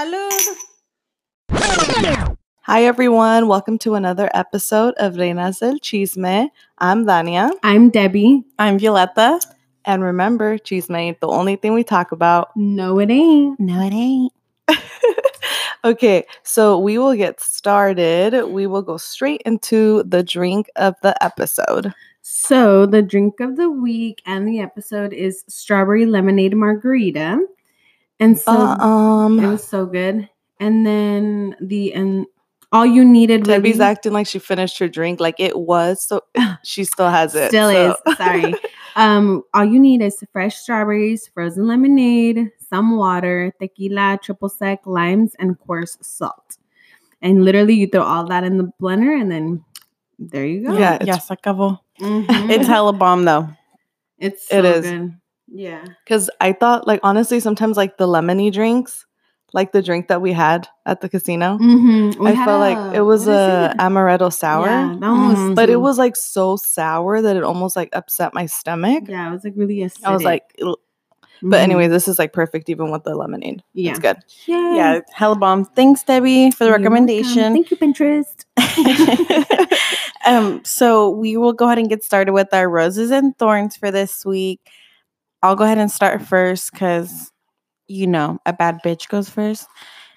Salud. Hi, everyone. Welcome to another episode of Reinas del Chisme. I'm Dania. I'm Debbie. I'm Violetta. And remember, chisme ain't the only thing we talk about. No, it ain't. No, it ain't. okay, so we will get started. We will go straight into the drink of the episode. So, the drink of the week and the episode is strawberry lemonade margarita. And so Uh, um, it was so good. And then the and all you needed Debbie's really- acting like she finished her drink, like it was. So she still has it. Still so- is. Sorry. Um, all you need is fresh strawberries, frozen lemonade, some water, tequila, triple sec, limes, and coarse salt. And literally, you throw all that in the blender, and then there you go. Yeah, it's- Yes, acabo. Mhm. It's hella bomb though. it's so it is. good. Yeah. Because I thought, like, honestly, sometimes like the lemony drinks, like the drink that we had at the casino, Mm-hmm. I felt like it was a amaretto sour. Yeah, that one was Mhm. But it was like so sour that it almost like upset my stomach. yeah, it was like really acidic. I was like, "Ugh." but anyway, this is like perfect even with the lemonade. yeah, It's good. yeah, Yeah, hella bomb. Thanks, Debbie, for the You're welcome. recommendation. Thank you, Pinterest. um, so we will go ahead and get started with our roses and thorns for this week. I'll go ahead and start first because you know a bad bitch goes first.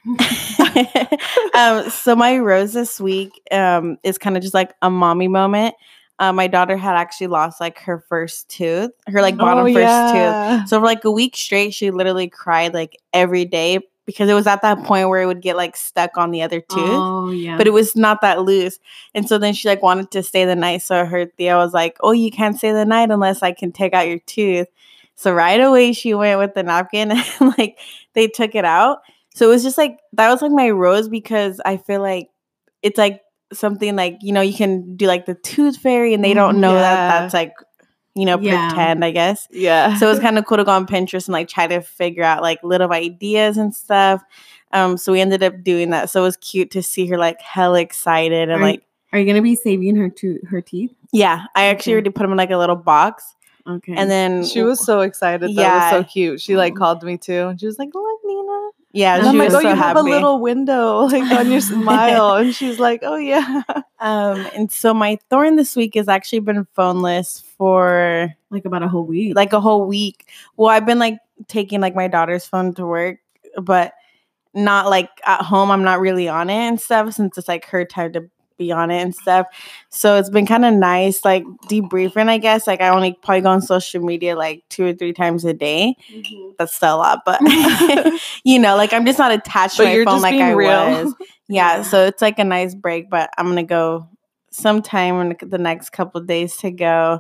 um, so my rose this week um, is kind of just like a mommy moment. Uh, my daughter had actually lost like her first tooth, her like bottom Oh, first yeah. tooth. So for like a week straight, she literally cried like every day because it was at that point where it would get like stuck on the other tooth Oh yeah, but it was not that loose. And so then she like wanted to stay the night. So her Thea was like, "Oh, you can't stay the night unless I can take out your tooth." So right away she went with the napkin and like they took it out. So it was just like that was like my rose because I feel like it's like something like you know you can do like the tooth fairy and they don't Mhm, know yeah. that that's like you know Yeah. pretend I guess. Yeah. So it was kind of cool to go on Pinterest and like try to figure out like little ideas and stuff. Um, so we ended up doing that. So it was cute to see her like hell excited and Are- like Are you gonna be saving her to her teeth? yeah. I actually Okay. already put them in like a little box, Okay. and then she was so excited. That was so cute. She like called me too, and she was like, "Look, Nina." yeah, And she I'm like, "Oh, so you have a little window like on your smile," and she's like, "Oh yeah." Um, and so my thorn this week has actually been phoneless for like about a whole week. like a whole week. Well, I've been like taking like my daughter's phone to work, but not like at home. I'm not really on it and stuff since it's like her time to on it and stuff. So it's been kind of nice, like debriefing, I guess. Like I only probably go on social media like two or three times a day. Mhm. That's still a lot, but you know, like I'm just not attached But to my phone like I real. was. Yeah, so it's like a nice break, but I'm gonna go sometime in the next couple days to go.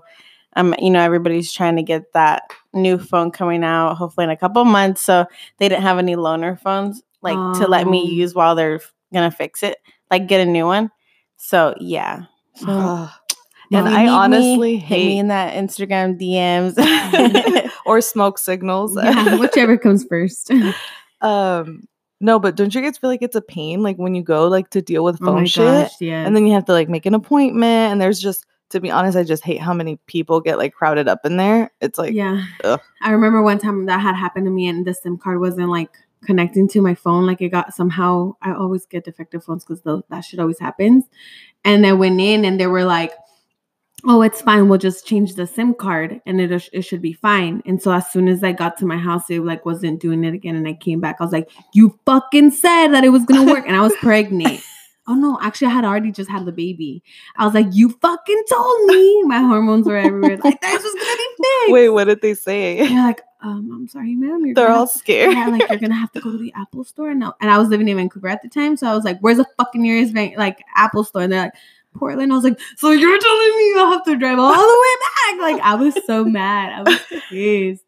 Um, you know, everybody's trying to get that new phone coming out, hopefully in a couple months. So they didn't have any loaner phones like to let me Oh. use while they're gonna fix it, like get a new one. So yeah. So and I me, honestly me hate in that Instagram DMs. or smoke signals. yeah, whichever comes first. um, no, but don't you guys feel like it's a pain, like when you go like to deal with oh phone my shit, gosh, and then you have to like make an appointment, and there's just, to be honest, I just hate how many people get like crowded up in there. It's like, yeah. ugh. I remember one time that had happened to me and the SIM card wasn't like connecting to my phone. Like it got somehow I always get defective phones because that shit always happens. And I went in and they were like, Oh, it's fine. We'll just change the SIM card and it, it should be fine. And so as soon as I got to my house, it like wasn't doing it again. And I came back. I was like, You fucking said that it was gonna work. And I was pregnant. Oh no, actually I had already just had the baby. I was like, You fucking told me. My hormones were everywhere. Like this was gonna be fixed. wait, what did they say? And you're like, um, I'm sorry, ma'am. You're They're all scared. yeah, like you're gonna have to go to the Apple store. And, no, and I was living in Vancouver at the time, so I was like, "Where's the fucking nearest van- like Apple store?" And they're like, "Portland." I was like, "So you're telling me I have to drive all the way back?" Like I was so mad. I was pissed.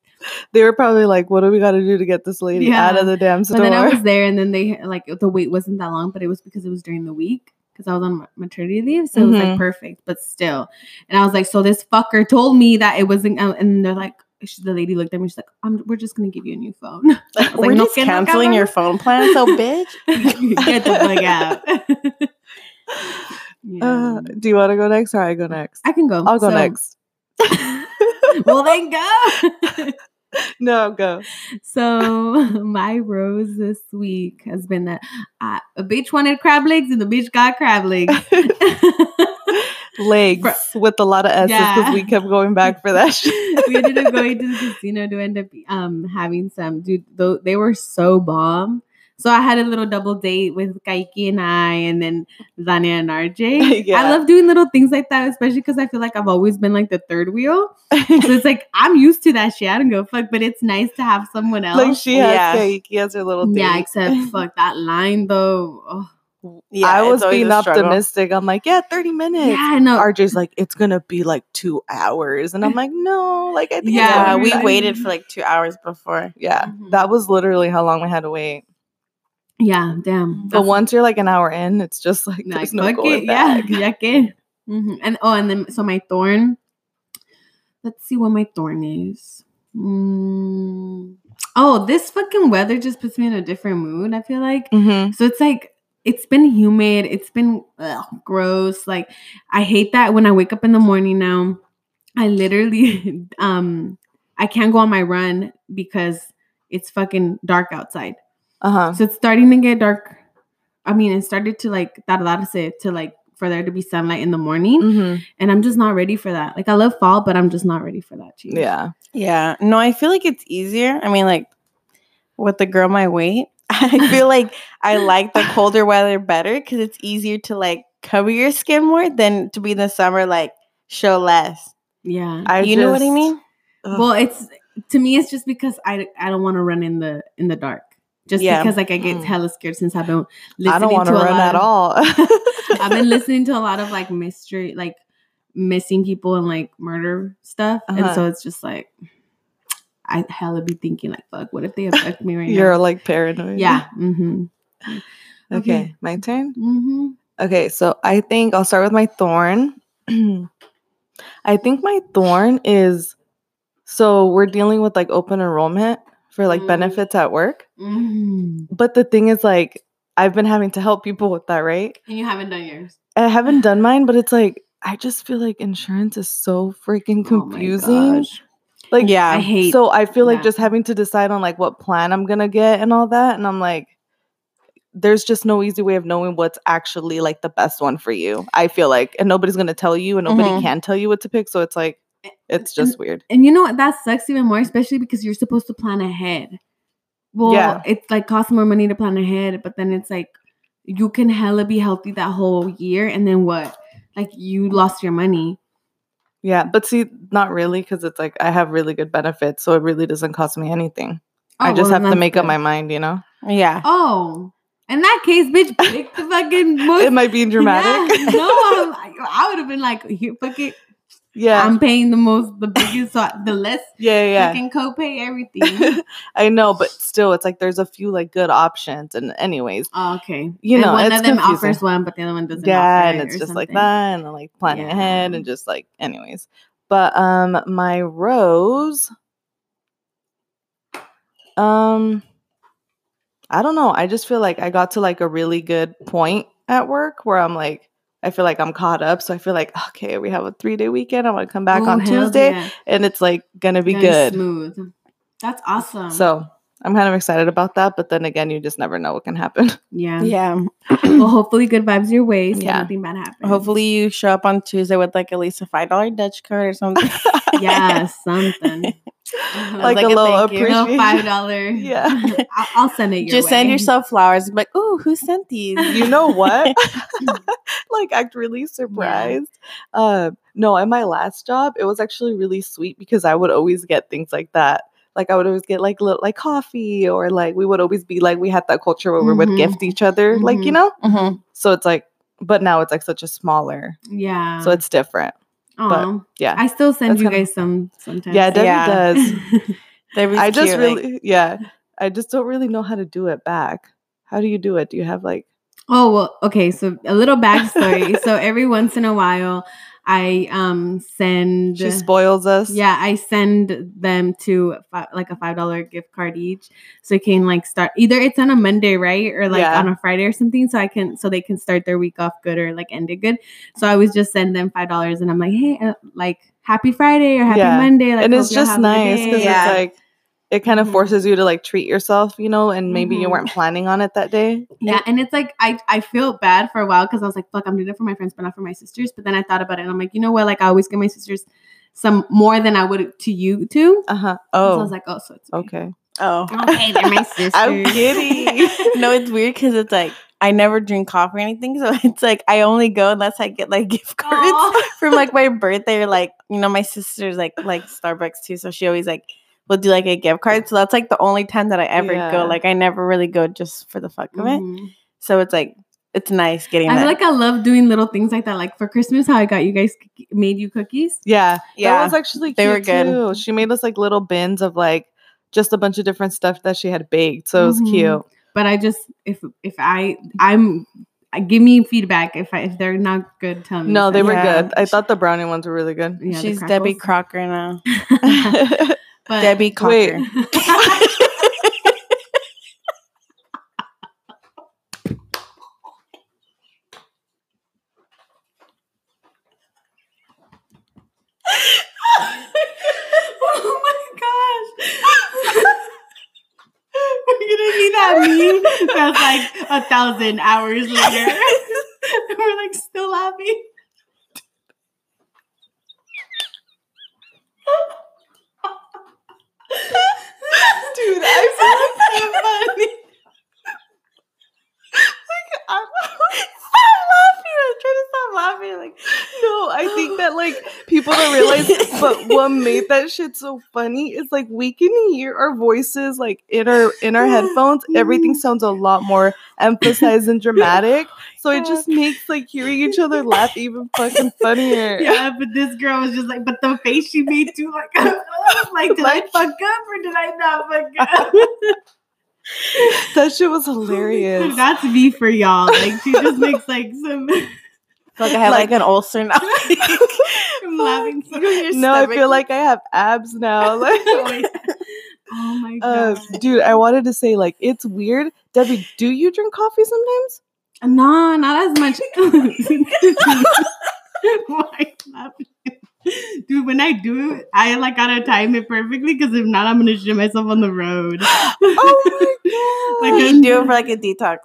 They were probably like, "What do we got to do to get this lady out of the damn But store?" then I was there, and then they like the wait wasn't that long, but it was because it was during the week because I was on maternity leave, so it was like Mhm. perfect. But still, and I was like, "So this fucker told me that it wasn't," and they're like. she- The lady looked at me. She's like, I'm, "We're just gonna give you a new phone." I was We're "No just no, canceling your phone plan, so bitch. Get the fuck out. Yeah. Uh, do you want to go next or I go next? I can go. I'll go So- next. well, then go. no, go. So my rose this week has been that uh, a bitch wanted crab legs and the bitch got crab legs. Legs with a lot of S's because Yeah. we kept going back for that shit. we ended up going to the casino to end up um having some dude. Though they were so bomb. So I had a little double date with Kaiki and I, and then Dania and RJ. Yeah. I love doing little things like that, especially because I feel like I've always been like the third wheel. So it's like I'm used to that shit. I don't go fuck, but it's nice to have someone else. like she has Yeah. Kaiki as her little thing. yeah, except fuck that line though. Oh, Yeah, I was being optimistic. I'm like, yeah, 30 minutes. yeah, I know. RJ's like, it's gonna be like two hours. And I'm like, no, like I think Yeah, Yeah, gonna be we waited for like two hours before. Yeah, Mhm. that was literally how long we had to wait. Yeah, damn. But once you're like an hour in, it's just like there's no going it, yeah, back. ya que. Mhm. And oh, and then so my thorn. Let's see what my thorn is. Mm. Oh, this fucking weather just puts me in a different mood. I feel like Mhm. so. It's like it's been humid. It's been ugh, gross. Like I hate that when I wake up in the morning now. I literally um I can't go on my run because it's fucking dark outside. Uh-huh. So it's starting to get dark. I mean, it started to like tardarse to like for there to be sunlight in the morning, Mhm. and I'm just not ready for that. Like I love fall, but I'm just not ready for that. Cheese. Yeah. Yeah. No, I feel like it's easier. I mean, like with the girl my weight, I feel like I like the colder weather better because it's easier to like cover your skin more than to be in the summer, like show less. yeah. I you know what I mean? Ugh. well, it's to me, it's just because I I don't want to run in the in the dark. Just Yeah. because like I get Mm. hella scared since I've been listening I don't want to to a run lot at of- all. I've been listening to a lot of like mystery, like missing people and like murder stuff, and Uh-huh. so it's just like I hella be thinking like, fuck, what if they abduct me right now? You're like paranoid. Yeah. Mm-hmm. Okay. Okay. My turn. Mm-hmm. Okay, so I think I'll start with my thorn. I think my thorn is so we're dealing with like open enrollment for like Mm. benefits at work. Mm. But the thing is like I've been having to help people with that, right? And you haven't done yours. I haven't done mine, but it's like I just feel like insurance is so freaking Oh confusing. gosh. like Yeah. I hate so I feel like just having to decide on like what plan I'm gonna get and all that, and I'm like, there's just no easy way of knowing what's actually like the best one for you. I feel like, and nobody's gonna tell you, and nobody Mhm. can tell you what to pick. So it's like, it's just weird. And you know what? That sucks even more, especially because you're supposed to plan ahead. Well, Yeah. it's like costs more money to plan ahead, but then it's like you can hella be healthy that whole year, and then what? Like you lost your money. Yeah, but see, not really, because it's like I have really good benefits, so it really doesn't cost me anything. I Oh, just well, have to that's make up my mind, you know. Yeah. Oh, in that case, bitch, pick the fucking most. It might be dramatic. Yeah, no, I'm, I would have been like, here, fuck it. Yeah, I'm paying the most, the biggest, so the less yeah, yeah. fucking copay everything. I know, but still, it's like there's a few like good options. And anyways, oh, okay. You And know, one it's of them confusing. offers one, but the other one doesn't. yeah, offer and it's just like that, and then like planning ahead, and just like, anyways. But um, my rose, um, I don't know. I just feel like I got to like a really good point at work where I'm like. I feel like I'm caught up, so I feel like okay, we have a three day weekend. I'm gonna come back Oh, on Tuesday, yeah. and it's like gonna be Nice, good. Smooth. That's awesome. So I'm kind of excited about that, but then again, you just never know what can happen. yeah. Yeah. Well, hopefully, good vibes your way. So Yeah. nothing bad happens. Hopefully you show up on Tuesday with like at least a five dollar Dutch card or something. yeah, something. Like, Like a a little thank you. no appreciation. five dollar. Yeah. I'll, I'll send it. Your Just send yourself flowers. Be like, oh, who sent these? You know what? like act really surprised. Uh, no, at my last job, it was actually really sweet because I would always get things like that. Like I would always get like little like coffee or like we would always be like we had that culture where we would Mhm. gift each other, like you Mhm. know. Mhm. So it's like, but now it's like such a smaller, Yeah. so it's different. Aw. Yeah, I still send you kinda- guys some sometimes. yeah, Debbie Yeah. does. Debbie's I just cute, really, like- yeah, I just don't really know how to do it back. How do you do it? Do you have like, Oh well, okay. So a little backstory. so every once in a while, I um send. she spoils us? Yeah, I send them to fi- like a five dollar gift card each, so they can like start. Either it's on a Monday, right, or like Yeah. on a Friday or something, so I can so they can start their week off good or like end it good. So I always just send them five dollars, and I'm like, hey, uh, like happy Friday or happy Yeah. Monday, like and it's just have a good nice because. Yeah. it's like it kind of Mhm. forces you to like treat yourself, you know, and maybe you Mhm. weren't planning on it that day. Yeah, and it's like I I feel bad for a while because I was like, fuck, I'm doing it for my friends, but not for my sisters. But then I thought about it, and I'm like, you know what? Like I always give my sisters some more than I would to you too. Uh huh. Oh, so I Oh, was like, oh, so it's me. okay. Oh. Okay, they're my sisters. I'm kidding. no, it's weird because it's like I never drink coffee or anything, so it's like I only go unless I get like gift cards Aw. from like my birthday or like you know my sister's like like Starbucks too, so she always like will do like a gift card. So that's like the only time that I ever Yeah. go. Like I never really go just for the fuck of it. Mhm. So it's like it's nice getting I that. feel like I love doing little things like that. Like for Christmas, how I got you guys cookie- made you cookies. Yeah, Yeah, that was actually they were good. too. She made us like little bins of like just a bunch of different stuff that she had baked, so it was Mhm. cute. But I just if if I I'm give me feedback if I if they're not good. Tell me. No, they were Yeah. good. I thought the brownie ones were really good. Yeah, she's Debbie. Crocker now. But- Debbie Wait. Crocker. oh my gosh. We're gonna see that meme that's like a thousand hours later. We're like still laughing. Dude, I so funny. I'm. I'm trying to stop laughing. Like No, I think that like people don't realize, but what made that shit so funny is like we can hear our voices like in our in our headphones. Everything mm-hmm. sounds a lot more emphasized and dramatic, so it just makes like hearing each other laugh even fucking funnier. Yeah, but this girl was just like, but the face she made too, like, like, did I fuck up or did I not fuck up? that shit was hilarious. That's me for y'all. Like, she just makes like some. Like I have like, Like- an ulcer now. I'm laughing so no, I feel like I have abs now. Like, oh my uh, god. dude, I wanted to say like it's weird. Debbie, do you drink coffee sometimes? no, not as much. Why laughing? Dude, when I do I like gotta time it perfectly because if not, I'm gonna shit myself on the road. Oh my Like god! you do it for like a detox.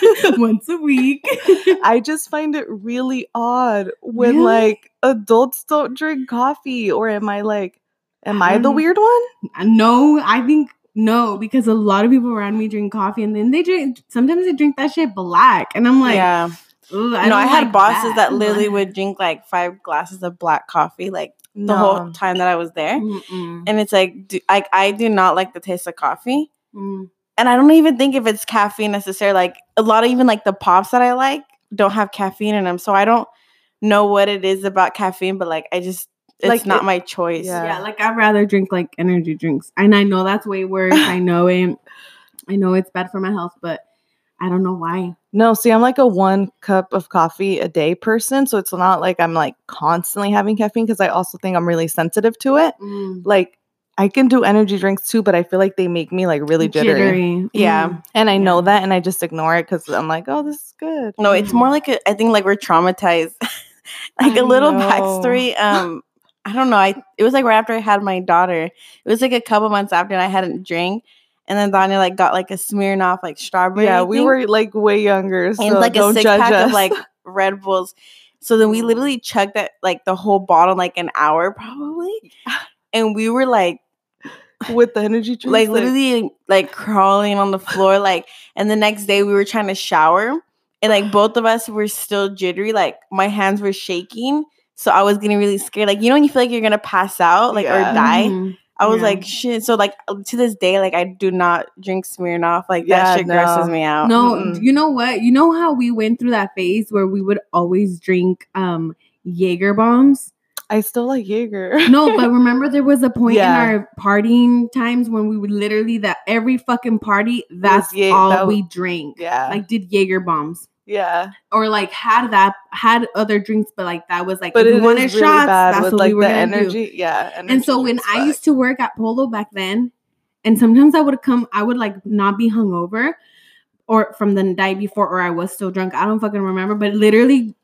once a week. I just find it really odd when Really? like adults don't drink coffee, or am I like, am I the Um, weird one? No, I think no, because a lot of people around me drink coffee and then they drink sometimes they drink that shit black. And I'm like, yeah. "Ugh, no, don't I had like bosses that, I'm literally would drink like five glasses of black coffee like the whole time that I was there. Mm-mm. And it's like do, I I do not like the taste of coffee. Mm. And I don't even think if it's caffeine necessarily. Like a lot of even like the pops that I like don't have caffeine in them. So I don't know what it is about caffeine, but like I just it's Like, not it- my choice. yeah. Yeah, like I'd rather drink like energy drinks. And I know that's way worse. I know it. I know it's bad for my health, but I don't know why. No, see, I'm like a one cup of coffee a day person, so it's not like I'm like constantly having caffeine because I also think I'm really sensitive to it. Mm. Like I can do energy drinks too, but I feel like they make me like really jittery. Yeah. Mm. And I know Yeah. that, and I just ignore it because I'm like, oh, this is good. No, it's more like a, I think like we're traumatized. like I a little know. backstory. Um, I don't know. I it was like right after I had my daughter. It was like a couple months after, and I hadn't drank. And then Dania like got like a Smirnoff like strawberry. Yeah, we were like way younger, so and like a six pack us. of like Red Bulls. So then we literally chugged that like the whole bottle like an hour probably, and we were like with the energy drinks, like literally like crawling on the floor like and the next day we were trying to shower and like both of us were still jittery like my hands were shaking so i was getting really scared like you know when you feel like you're gonna pass out like Yeah. or die Mhm. i was Yeah. like shit so like to this day like i do not drink smirnoff like Yeah, that shit grosses me out No, Mm-mm. you know what? You know how we went through that phase where we would always drink um Jaeger bombs? I still like Jaeger. No, but remember there was a point Yeah. in our partying times when we would literally that every fucking party that's Jae- all that we drank. yeah, Like did Jaeger bombs. yeah. Or like had that had other drinks, but like that was like But if we wanted really shots, bad that's with what like we were the gonna do. energy. Yeah, And so when I used to work at Polo back then, and sometimes I would come, I would like not be hungover or from the night before, or I was still drunk. I don't fucking remember, but literally,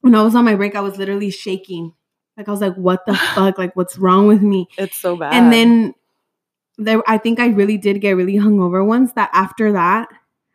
when I was on my break, I was literally shaking. Like I was like, "What the fuck? Like what's wrong with me?" it's so bad. And then there I think I really did get really hungover once that after that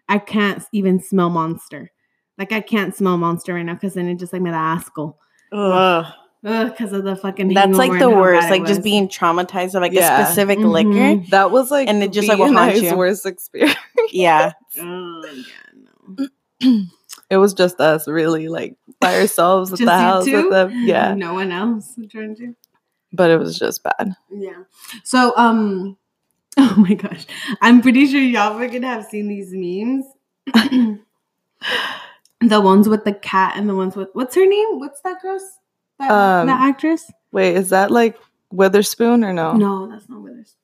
I can't even smell monster. Like I can't smell monster right now because then it just like made da asco. Ugh. because of the fucking. That's like the worst. Like just being traumatized of like Yeah. a specific Mhm. liquor. That was like And it just, like, will and haunt you. worst experience. Yeah. Oh yeah, no. It was just us really like by ourselves at the house two? with them. Yeah. No one else joined you. But it was just bad. Yeah. So um oh my gosh. I'm pretty sure y'all are gonna have seen these memes. the ones with the cat and the ones with what's her name? What's that girl's that, Um, that actress? Wait, is that like Witherspoon or no? No, that's not Witherspoon.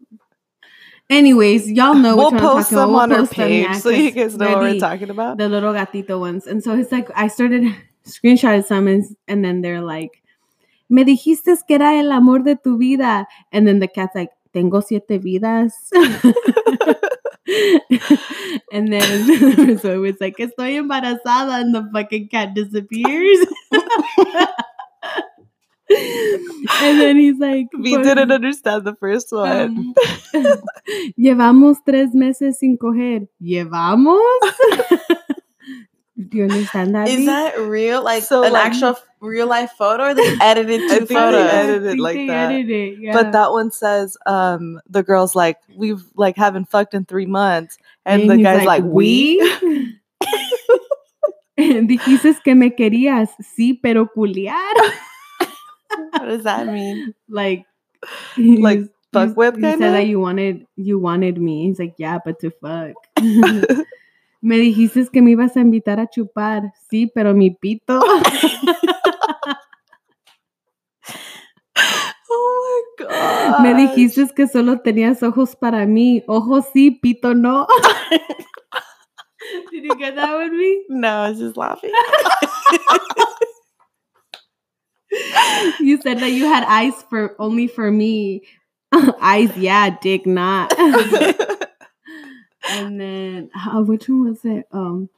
Anyways, y'all know we'll which one I'm post talking about. them We'll on our post them, page so you guys know what we're the- talking about. the little gatito ones. And so it's like I started screenshotted some and, and then they're like, Me dijiste que era el amor de tu vida. And then the cat's like, Tengo siete vidas. and then so it's like, Estoy embarazada. And the fucking cat disappears. And then he's like, we "Pues, didn't understand the first one. um, Llevamos tres meses sin coger. ¿Llevamos? Do you understand that? Is B? that real? Like So, an like- actual real life photo? Or they edited I two think they photos. edited- I think like they that. edited it, yeah. But that one says um the girl's like we've like haven't fucked in three months and, And the he's guy's like, we Dijiste que me querías, sí, pero culiar. What does that mean? like, Like, fuck with said kinda? that you wanted, you wanted me. He's like, yeah, but to fuck. me dijiste que me ibas a invitar a chupar, sí, pero mi pito. oh my god. me dijiste que solo tenías ojos para mí, ojos sí, pito no. Did you get that one, me? No, I was just laughing. You said that you had eyes for only for me. eyes, yeah, dick not. and then uh, which one was it? Um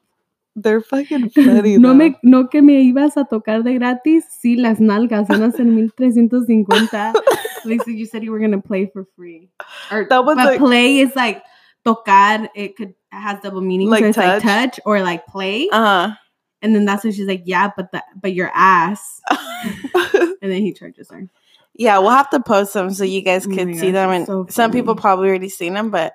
They're fucking funny. no though. me no que me ibas a tocar de gratis. Sí, las nalgas van a ser 1350. like so you said you were gonna play for free. Or That was but like- play is like tocar. It could it has double meaning. Like so it's like touch? touch or like play. Uh and then that's when she's like, yeah, but the but your ass. And then he charges her. yeah, we'll have to post them so you guys Oh could see gosh, them. And so some people probably already seen them, but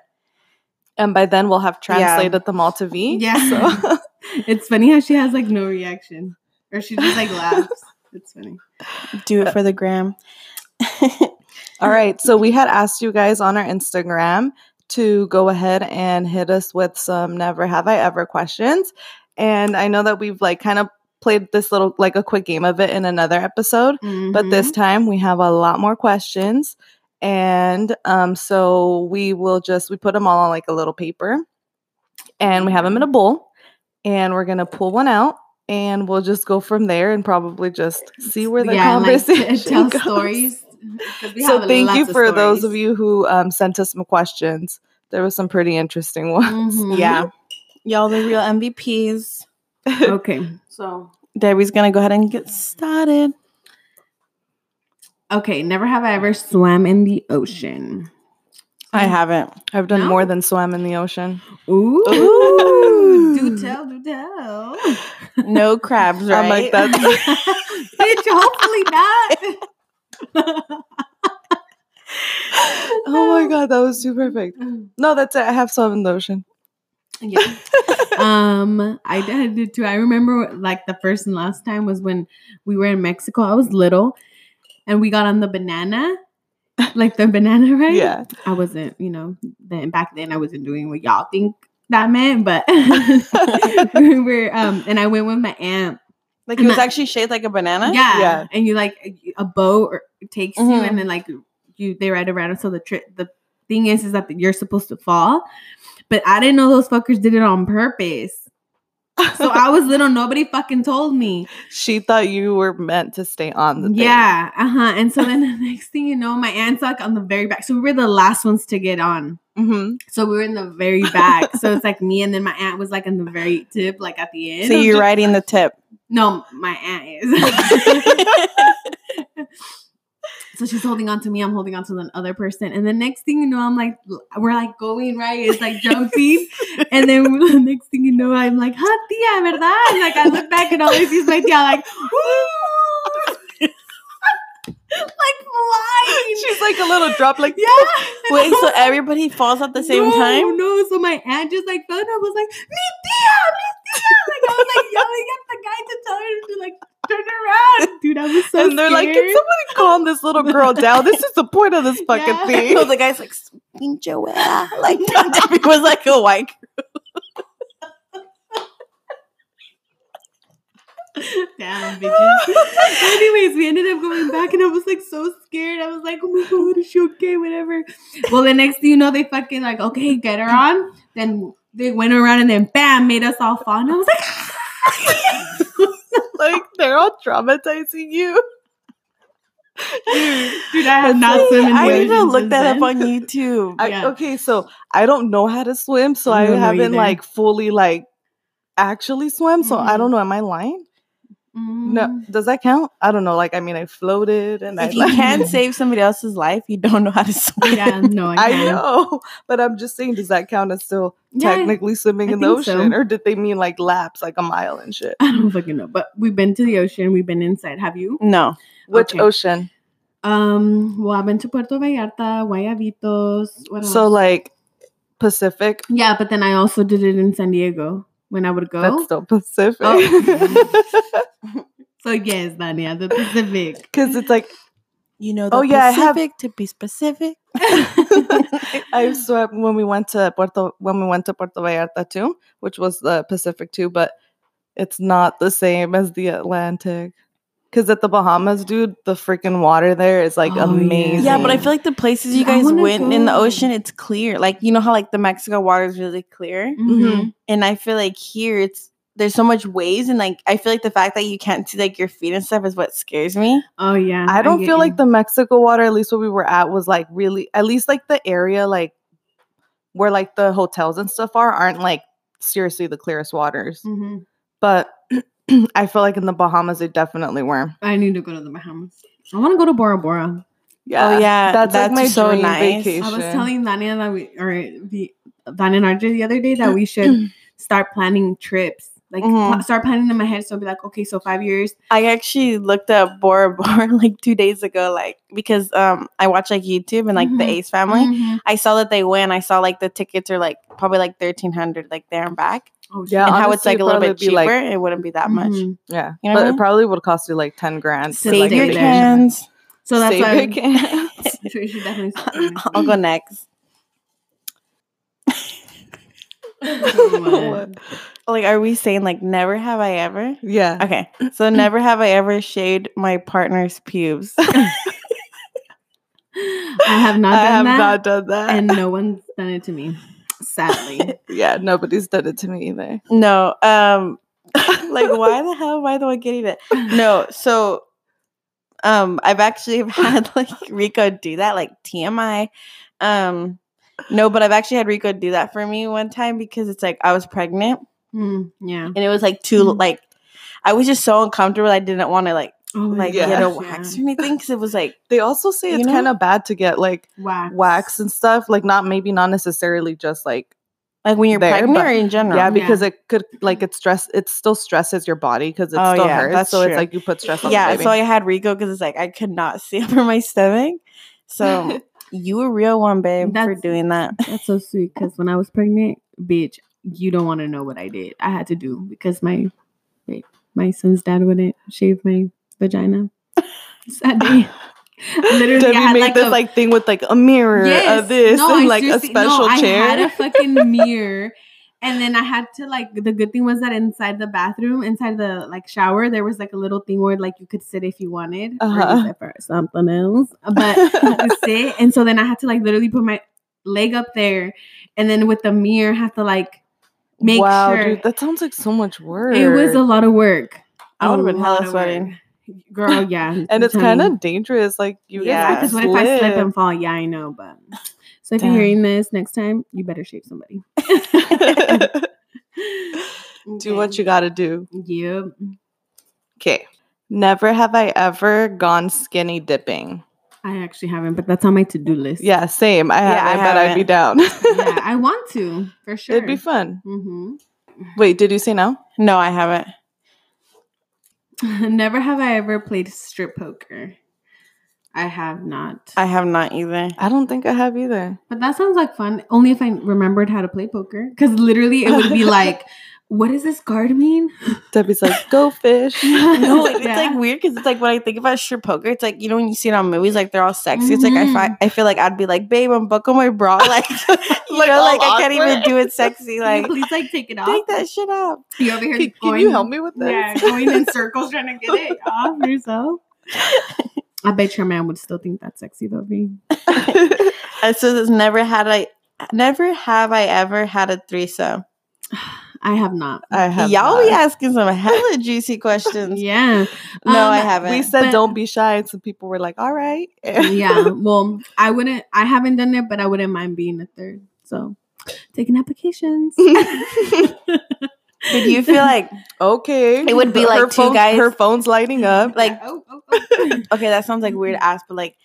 and by then we'll have Yeah. translated them all to V. Yeah. So It's funny how she has like no reaction. Or she just like laughs. It's funny. do it for the gram. All right. So we had asked you guys on our Instagram to go ahead and hit us with some never have I ever questions. And I know that we've like kind of played this little like a quick game of it in another episode, but Mm-hmm. this time we have a lot more questions. And um so we will just we put them all on like a little paper and we have them in a bowl and we're going to pull one out and we'll just go from there and probably just see where the and, like, tell goes. stories. So thank you for those of you who um, sent us some questions. There was some pretty interesting ones. Mhm. yeah. Y'all the real MVPs. Okay. So Debbie's gonna go ahead and get started. Okay. Never have I ever swam in the ocean. I haven't. I've done No? more than swam in the ocean. Ooh. Ooh. Do tell, do tell. No crabs, right? I'm like, that's- Bitch, hopefully not. Oh my god, that was too perfect. No, that's it. I have swam in the ocean. Yeah. um, I did too. I remember like the first and last time was when we were in Mexico. I was little and we got on the banana. Like the banana ride. Yeah. I wasn't, you know, then back then I wasn't doing what y'all think that meant, but we were um and I went with my aunt. like it was actually shaped like a banana. Yeah. Yeah. And you like a boat or takes you Mhm. and then like you they ride around. So the trick the thing is is that you're supposed to fall. But I didn't know those fuckers did it on purpose. So I was little, nobody fucking told me. she thought you were meant to stay on the thing. Yeah, uh-huh. And so then the next thing you know, my aunt's like on the very back. So we were the last ones to get on. hmm So we were in the very back. so it's like me and then my aunt was like in the very tip, like at the end. So you're riding the tip. No, my aunt is. So she's holding on to me. I'm holding on to the other person. And the next thing you know, I'm like, we're like going right. It's like jumping. and then the next thing you know, I'm like, huh, tia, verdad? And like I look back and all I see is my tia like, woo! like flying. She's like a little drop, like yeah. Wait, so everybody falls at the same no, time? No, so my aunt just like fell and I was like, mi tia, mi tia. Like I was like yelling at the guy to tell her to like turn around. Dude, I was so and they're like, can somebody calm this little girl down? This is the point of this fucking Yeah. thing. So the guy's like, pinche wea. Like, it was like a white Damn, bitches. Anyways, we ended up going back and I was like so scared. I was like, oh my god, is she okay? Whatever. Well, the next thing you know, they fucking like, okay, get her on. Then they went around and then bam, made us all fall. And I was like, like they're all traumatizing you. Dude, dude, I have not swum in I need to look that up on YouTube. I, Yeah. okay, so I don't know how to swim, so I haven't either. like fully like actually swim. So I Mhm. don't know. Am I lying? No, Mm. does that count? I don't know. Like I mean, I floated and I if you like, can't save somebody else's life, you don't know how to swim. Yeah, no, I, I know, but I'm just saying, does that count as still Yeah, technically swimming I in the think so. ocean, or did they mean like laps, like a mile and shit? I don't fucking know. But we've been to the ocean. We've been inside. Have you? No. Which Okay. ocean? Um, well, I've been to Puerto Vallarta, Guayabitos. What else? So like Pacific. yeah, but then I also did it in San Diego when I would go. That's the Pacific. Oh. so yes, Dania, the Pacific. Because it's like You know the Oh, yeah, I have- Pacific to be specific. I swam when we went to Puerto when we went to Puerto Vallarta too, which was the Pacific too, but it's not the same as the Atlantic. Because at the Bahamas, dude, the freaking water there is like Oh, amazing. Yeah, but I feel like the places you guys wanna went in the ocean, it's clear. Like you know how like the Mexico water is really clear, Mhm. and I feel like here it's there's so much waves, and like I feel like the fact that you can't see like your feet and stuff is what scares me. Oh yeah. I don't get feel you. like the Mexico water, at least where we were at, was like really at least like the area like where like the hotels and stuff are aren't like seriously the clearest waters. Mhm. But I feel like in the Bahamas they definitely were. I need to go to the Bahamas. I want to go to Bora Bora. Oh, yeah, that's, like my so dream nice. vacation. I was telling Dania that we or the Dania and RJ the other day that we should start planning trips. Like Mhm. pl- start planning in my head. So be like, okay, so five years. I actually looked up Bora Bora like two days ago, like because um I watch like YouTube and like the Mhm. Ace family. Mhm. I saw that they went. I saw like the tickets are like probably like thirteen hundred, like there and back. Oh Yeah, and how it's like a little bit cheaper. like- it wouldn't be that much. Mhm. yeah, You know but I it probably would cost you like ten grand. So to, Save like, your vacation. cans. So that's Save why your cans. So you should definitely. I'll go next. What? Like, are we saying like never have I ever? yeah. Okay, so never have I ever shaved my partner's pubes. I have not I done have that, not done that. and no one's done it to me. Sadly. yeah, nobody's done it to me either. no, um, like why the hell am I the one getting it? No, so um, I've actually had like Rico do that, like TMI. Um, no, but I've actually had Rico do that for me one time because it's like I was pregnant Mm, yeah. and it was like too Mhm. like I was just so uncomfortable. I didn't want to like Oh my like Yeah. get a wax yeah. or anything because it was like They also say it's kind of bad to get like Wax. wax and stuff. Like not maybe not necessarily just like like when you're There, pregnant but- or in general. yeah, Yeah. because it could like it stress. It still stresses your body because it Oh, still yeah, hurts. that's so true. it's like you put stress on yeah. the baby. So I had Rico because it's like I could not see over my stomach. So you a real one, babe, for doing that. That's so sweet because when I was pregnant, bitch, you don't want to know what I did. I had to do because my wait, my son's dad wouldn't shave my vagina. Sad day. Literally, Debbie I had made like this a, like thing with like a mirror of this no, and like a seriously- no, special I chair. had a fucking mirror. And then I had to like the good thing was that inside the bathroom, inside the like shower, there was like a little thing where like you could sit if you wanted, or Uh-huh. for something else. But you could sit, and so then I had to like literally put my leg up there, and then with the mirror, have to like make wow, sure. dude, that sounds like so much work. it was a lot of work. I would've been hella sweating. Girl. Yeah, and it's kind of dangerous. Like you Yeah, Yeah, guys because what if I slip and fall? Yeah, I know, but so if Damn. you're hearing this next time, you better shave somebody. do what you got to do. Yep. Okay. Never have I ever gone skinny dipping. I actually haven't, but that's on my to-do list. Yeah, same. I Yeah, I haven't, but I'd be down. yeah, I want to for sure. It'd be fun. Mm-hmm. Wait, did you say no? No, I haven't. Never have I ever played strip poker. I have not. I have not either. I don't think I have either. but that sounds like fun. Only if I remembered how to play poker. Because literally, it would be like, "What does this card mean?" Debbie's like, go fish. No, it's Yeah. like weird because it's like when I think about strip poker, it's like you know when you see it on movies, like they're all sexy. It's like I fi- mm-hmm. I feel like I'd be like, babe, unbuckle my bra, like you Like, know, like I can't even do it sexy. Like please, like take it off. take that shit off. You over here Can, can you help me with this? Yeah, going in circles trying to get it off yourself. I bet your man would still think that's sexy though. V. And so never had I never have I ever had a threesome. I have not. I have. Y'all not. be asking some hella juicy questions. Yeah. No, I Um, haven't. We said But- don't be shy, and some people were like, "All right." yeah. Well, I wouldn't. I haven't done it, but I wouldn't mind being a third. So, taking applications. But do you feel like okay. It would be like her two phone- guys- Her phone's lighting up. like oh, oh, oh. okay, that sounds like weird ass, but like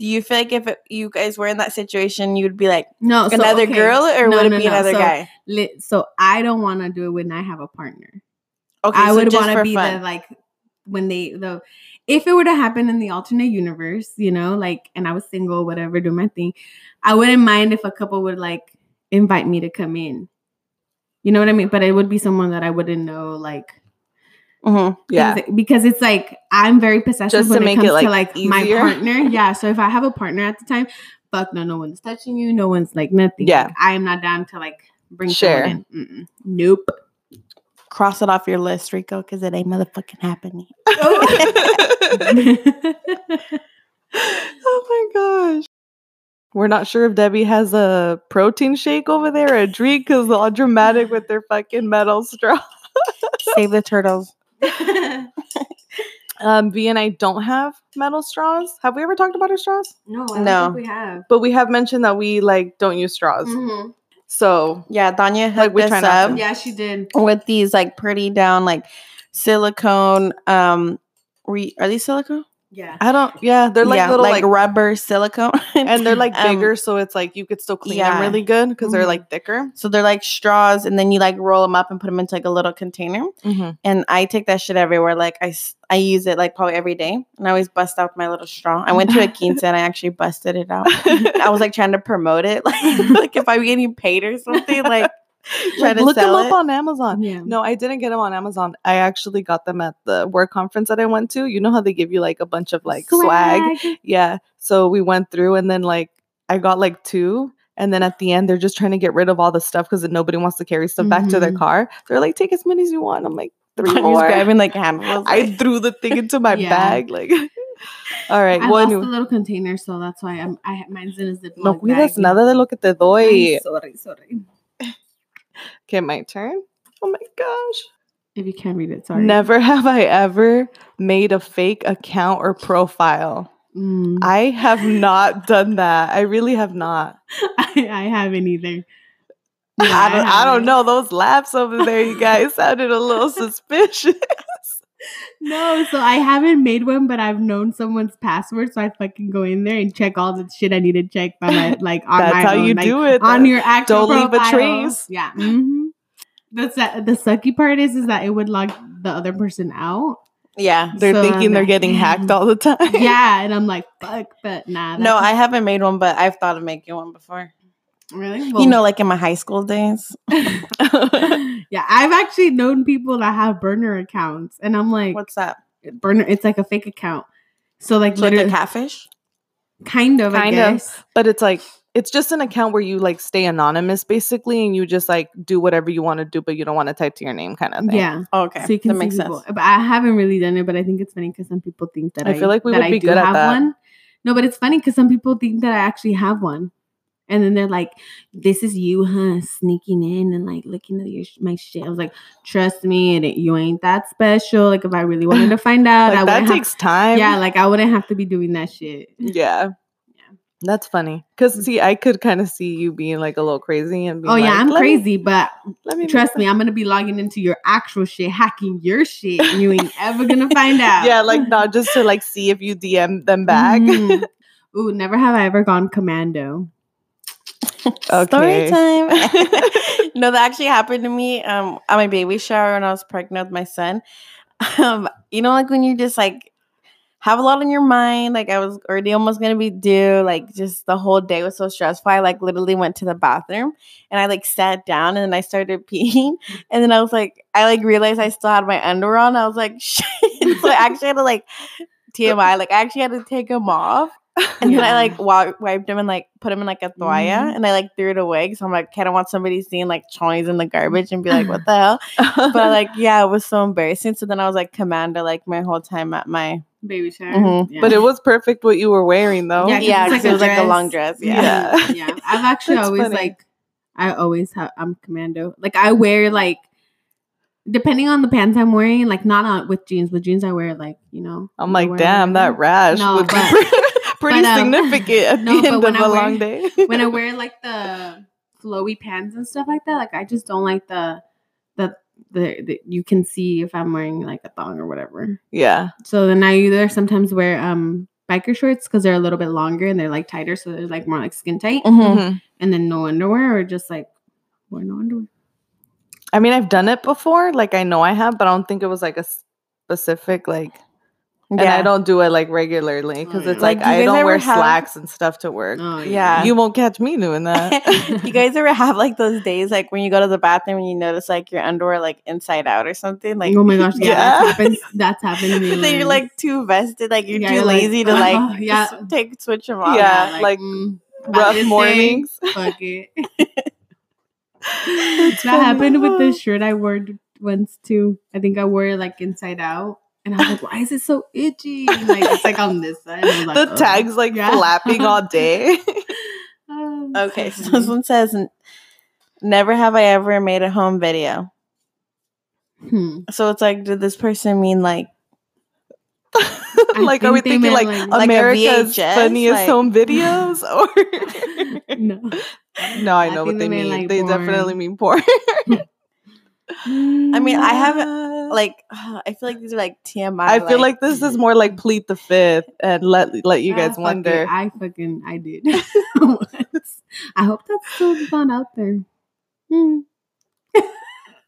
do you feel like if it, you guys were in that situation, you would be like no, so, another okay. girl, or No, would it no, be no. another So, guy? Li- so I don't want to do it when I have a partner. Okay, I so would want to be fun. the like when they the if it were to happen in the alternate universe, you know, like and I was single, whatever, do my thing. I wouldn't mind if a couple would like invite me to come in. You know what I mean? But it would be someone that I wouldn't know, like Mhm. yeah. because- because it's like I'm very possessive Just to when make it it, comes like, to like my partner. Yeah, so if I have a partner at the time, fuck no, no one's touching you, no one's like nothing. Yeah. Like, I am not down to like bring Share. someone in. Mm-mm. Nope. Cross it off your list, Rico, because it ain't motherfucking happening. oh my gosh. We're not sure if Debbie has a protein shake over there or a drink because they're all dramatic with their fucking metal straw. Save the turtles. Um, V and I don't have metal straws. Have we ever talked about our straws? no, I No. think we have. But we have mentioned that we like don't use straws. Mhm. So Yeah, Dania Like, hooked we us up. Yeah, she did. with these like pretty down like silicone. Um, re- are these silicone? Yeah. I don't. Yeah, they're like yeah, little like, like, rubber silicone, and they're like Um, bigger, so it's like you could still clean yeah. them really good because they're Mhm. like thicker. So they're like straws, and then you like roll them up and put them into like a little container. Mm-hmm. And I take that shit everywhere. Like I I use it like probably every day, and I always bust out my little straw. I went to a quince and I actually busted it out. I was like trying to promote it, like like if I'm getting paid or something, like try Like, to look them sell up it. on Amazon. Yeah. No, I didn't get them on Amazon. I actually got them at the work conference that I went to. You know how they give you like a bunch of like swag? Yeah. So we went through and then like I got like two. And then at the end, they're just trying to get rid of all the stuff because nobody wants to carry stuff back to their Mhm. car. They're like, take as many as you want. I'm like, three I'm more. grabbing like handfuls. I threw the thing into my Yeah. bag. Like, all right. I well, lost anyway. little container, so that's why I'm. I mine's in a Ziploc no cuidas bag. nada de lo que te Ay, doy. sorry, sorry. Okay, my turn. Oh my gosh. If you can't read it, sorry. Never have I ever made a fake account or profile. Mm. I have not done that. I really have not. I, I haven't either. I don't, I don't haven't. know. Those laughs over there, you guys sounded a little suspicious. No, so I haven't made one, but I've known someone's password, so I fucking go in there and check all the shit I need to check by my like on That's my how own, you like, do it. on your actual Don't leave a trace. Yeah. hmm The sa- the sucky part is is that it would log the other person out. yeah. They're So thinking I'm they're like, getting hacked all the time. Yeah, and I'm like, fuck, but nah. No, I haven't made one, but I've thought of making one before. Really. you know, like in my high school days. yeah, I've actually known people that have burner accounts, and I'm like, What's that? burner? It's like a fake account. So like, So like a catfish? kind of, Kind I of. but it's like it's just an account where you like stay anonymous basically and you just like do whatever you want to do but you don't want to type to your name kind of thing. Yeah. Oh, okay. So you can that see makes people. sense. But I haven't really done it, but I think it's funny because some people think that I I, feel like we that would I be good at have that. one. No, but it's funny because some people think that I actually have one. And then they're like, "This is you, huh? Sneaking in and like looking at your my shit." I was like, "Trust me, it, you ain't that special. Like, if I really wanted to find out, I Like, that wouldn't have- takes time. yeah, like I wouldn't have to be doing that shit." Yeah. Yeah. That's funny. Because see, I could kind of see you being like a little crazy and being Oh yeah, I'm "Let me- crazy, but let me trust me, I'm gonna be logging into your actual shit, hacking your shit, and you ain't ever gonna find out. Yeah, like not just to like see if you DM them back. Mhm. Ooh, never have I ever gone commando. Story time. no, that actually happened to me um, at my baby shower when I was pregnant with my son. Um, you know, like when you just like have a lot on your mind, like I was already almost gonna be due, like just the whole day was so stressful. I like literally went to the bathroom and I like sat down and then I started peeing. And then I was like, I like realized I still had my underwear on. I was like, shit. so I actually had to like TMI, like I actually had to take them off. And then I like wi- wiped them and like put them in like a toalla Mhm. and I like threw it away because I'm like, I don't want somebody seeing like chonies in the garbage and be like, what the hell? But like, yeah, it was so embarrassing. So then I was like commando like my whole time at my Baby shower. Mhm. Yeah. But it was perfect what you were wearing though. Yeah, 'cause yeah, it's like because it a was like a long dress. Yeah. Yeah. yeah. I've actually always funny. like, I always have. I'm commando. Like I wear like, depending on the pants I'm wearing, like not on with jeans. With jeans, I wear like you know. I'm like, damn, that rash No, but- pretty but, um, significant at no, the end of I a wear- long day. when I wear like the flowy pants and stuff like that, like I just don't like the the the, the you can see if I'm wearing like a thong or whatever. yeah. So then I either sometimes wear um biker shorts because they're a little bit longer and they're like tighter, so they're like more like skin tight, Mhm. Mhm. and then no underwear or just like wear no underwear. I mean, I've done it before. Like I know I have, but I don't think it was like a specific like. And I don't do it like regularly because Oh, it's yeah. like, Like, do I don't wear have- slacks and stuff to work. Oh Yeah. You won't catch me doing that. you guys ever have like those days like when you go to the bathroom and you notice like your underwear like inside out or something like oh my gosh, yeah, Yeah. that's happened. That's happened to me. then you're like too vested like you're Yeah, too you're like, lazy to "Oh, like yeah. just take switch them off Yeah. like, mm, Rough this day, mornings. Fuck it. that happened with the shirt I wore once too. I think I wore it like inside out. And I was like, why is it so itchy? And, like it's like on this side. And I was like, the "Ugh." tags like Yeah. flapping all day. Oh, okay so so this one says never have i ever made a home video Hmm. so it's like did this person mean like like, are we thinking meant, like, like- Like America's VHS, funniest like- home videos? Or No. no, I I know what they they mean. mean, like, they porn. definitely mean porn. I mean, I haven't, like i feel like these are like tmi I feel like this is more like plead the fifth and let let you Ah, guys fuck it. wonder. I fucking I did. I hope that's still not out there. Hmm.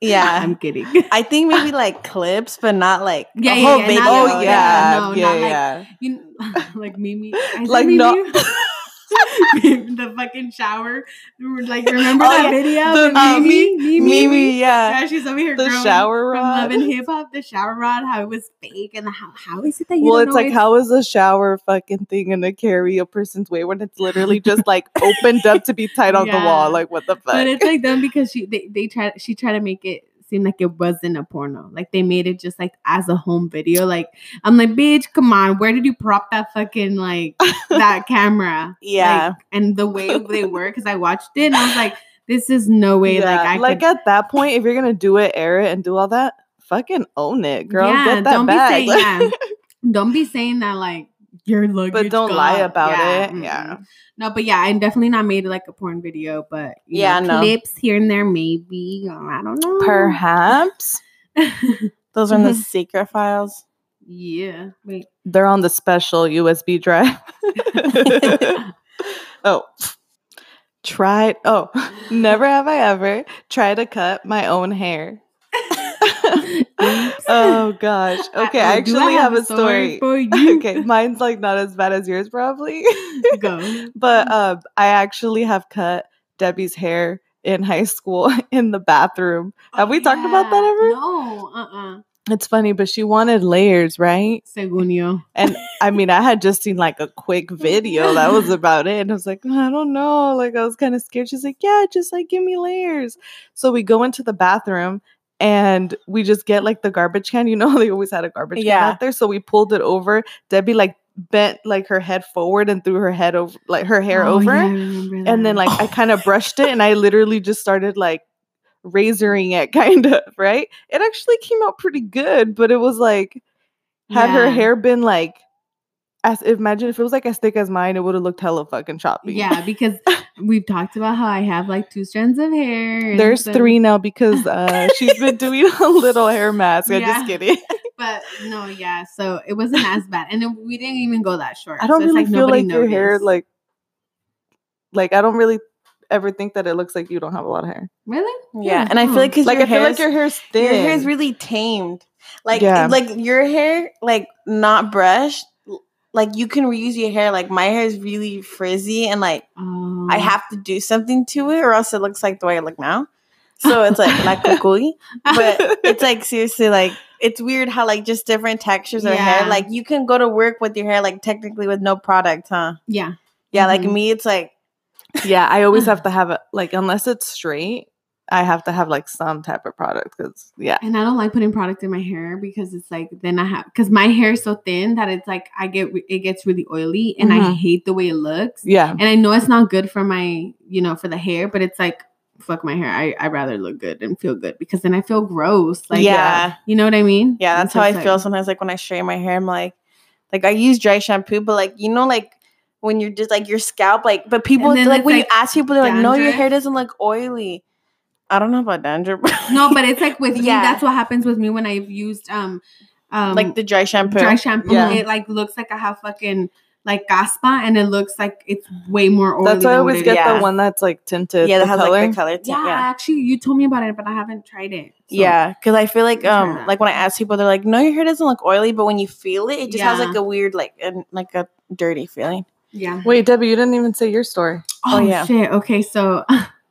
yeah I'm kidding. i think maybe like clips but not like Yeah, a yeah, whole yeah, video not Oh like- yeah, no, yeah, not like- yeah. You like Mimi, I Like, Mimi? no- the fucking shower. Like remember Oh, that yeah. video? The with uh, Mimi, Mimi- Mimi, Mimi, yeah. Yeah, she's over here. The shower from rod. Love and Hip Hop. The shower rod, how it was fake, and how how is it that you Well, it's like how is a shower fucking thing gonna carry a person's weight when it's literally just like opened up to be tied on the wall? Like what the fuck? But it's like them because she they, they try she tried to make it seem like it wasn't a porno. Like they made it just like as a home video. Like I'm like, bitch, come on, where did you prop that fucking like that camera? Yeah. Like, and the way they were, because I watched it and I was like, this is no way like I like could at that point, if you're gonna do it, air it, and do all that, fucking own it, girl. Yeah, that don't be saying yeah. Don't be saying that like your luggage. But don't lie about yeah, it. mm-mm. Yeah. No, but yeah, I definitely not made like a porn video, but Yeah, know, no. clips here and there, maybe. Oh, I don't know. Perhaps those are in the secret files yeah. Wait. they're on the special USB drive. oh, tried. Oh, never have I ever tried to cut my own hair. Oh gosh. Okay, I, do actually have, a story. for you. okay, mine's like not as bad as yours, probably. Go. but um, I actually have cut Debbie's hair in high school in the bathroom. Have we talked about that ever? No. Uh-uh. It's funny, but she wanted layers, right? Según yo. And I mean, I had just seen like a quick video. That was about it. And I was like, I don't know. Like, I was kind of scared. She's like, Yeah, just like give me layers. So we go into the bathroom and we just get like the garbage can. You know, they always had a garbage can out there. So we pulled it over. Debbie like bent like her head forward and threw her head over, like her hair Oh, over. yeah, and then like I kind of brushed it and I literally just started like razoring it kind of, right? It actually came out pretty good, but it was like had her hair been like as imagine if it was like as thick as mine, it would have looked hella fucking choppy. Yeah, because we've talked about how I have like two strands of hair. There's so- three now because uh she's been doing a little hair mask. I'm Yeah. just kidding. but no, yeah. So it wasn't as bad, and then we didn't even go that short. I don't so it's really feel nobody like your hair like like I don't really ever think that it looks like you don't have a lot of hair. really. Yeah, and I feel like because Like your I feel hair like your hair's thin. your hair is really tamed. Like Yeah. like your hair, like not brushed. Like you can reuse your hair. Like my hair is really frizzy, and like Oh. I have to do something to it, or else it looks like the way I look now. So it's like like cucuy, but it's like seriously like it's weird how like just different textures of Yeah. hair. Like you can go to work with your hair like technically with no product, huh? yeah. Yeah, like Mhm. me, it's like yeah, I always have to have it like unless it's straight, I have to have like some type of product because yeah. And I don't like putting product in my hair because it's like then I have because my hair is so thin that it's like I get it gets really oily and I Mhm. hate the way it looks. Yeah. And I know it's not good for my you know for the hair, but it's like fuck my hair. I I rather look good and feel good because then I feel gross. Like yeah, you know what I mean? yeah. That's so how I like- feel sometimes. Like when I straighten my hair, I'm like, like I use dry shampoo, but like you know, like when you're just like your scalp, like, but people then like when like, you ask people, they're like, no, your hair doesn't look oily. I don't know about dandruff. No, but it's like with me. Yeah. That's what happens with me when I've used um um like the dry shampoo. dry shampoo. Yeah. It like looks like I have fucking like caspa, and it looks like it's way more oily. That's why I always get. Yeah. the one that's like tinted. yeah, the that has color. like the color. tint, Yeah, yeah. actually, you told me about it, but I haven't tried it. So- Yeah, because I feel like um that. like when I ask people, they're like, "No, your hair doesn't look oily," but when you feel it, it just has like a weird like a, like a dirty feeling. yeah. Wait, Debbie, you didn't even say your story. Oh, Oh, yeah. shit. Okay, so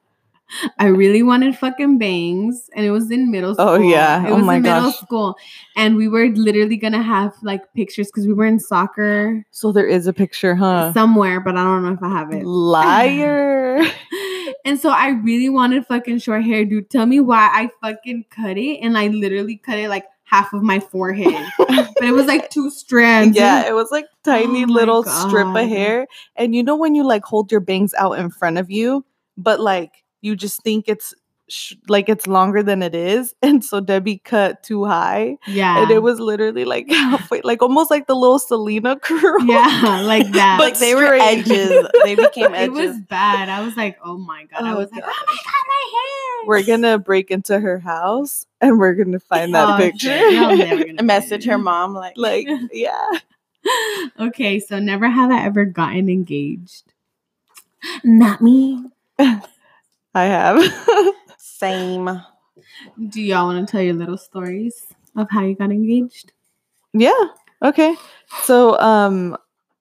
I really wanted fucking bangs, and it was in middle oh, school. Oh, yeah. it Oh, was my in middle gosh. school, and we were literally gonna have like pictures because we were in soccer So there is a picture, huh? somewhere, but I don't know if I have it. Liar. and so I really wanted fucking short hair, dude. Tell me why I fucking cut it, and I literally cut it like half of my forehead, but it was like two strands. yeah, it was like tiny Oh little strip of hair. And you know when you like hold your bangs out in front of you, but like you just think it's sh- like it's longer than it is. And so Debbie cut too high. yeah, And it was literally like halfway, like almost like the little Selena curl. yeah, like that. But like they were edges. They became edges. it was bad. I was like, oh my god. I Oh, was like, oh my god, my hair. We're gonna break into her house and we're gonna find that Oh, picture. shit. Y'all never gonna a message her mom like like, yeah. okay, so never have I ever gotten engaged. Not me. I have. same. Do y'all want to tell your little stories of how you got engaged? Yeah. Okay. So um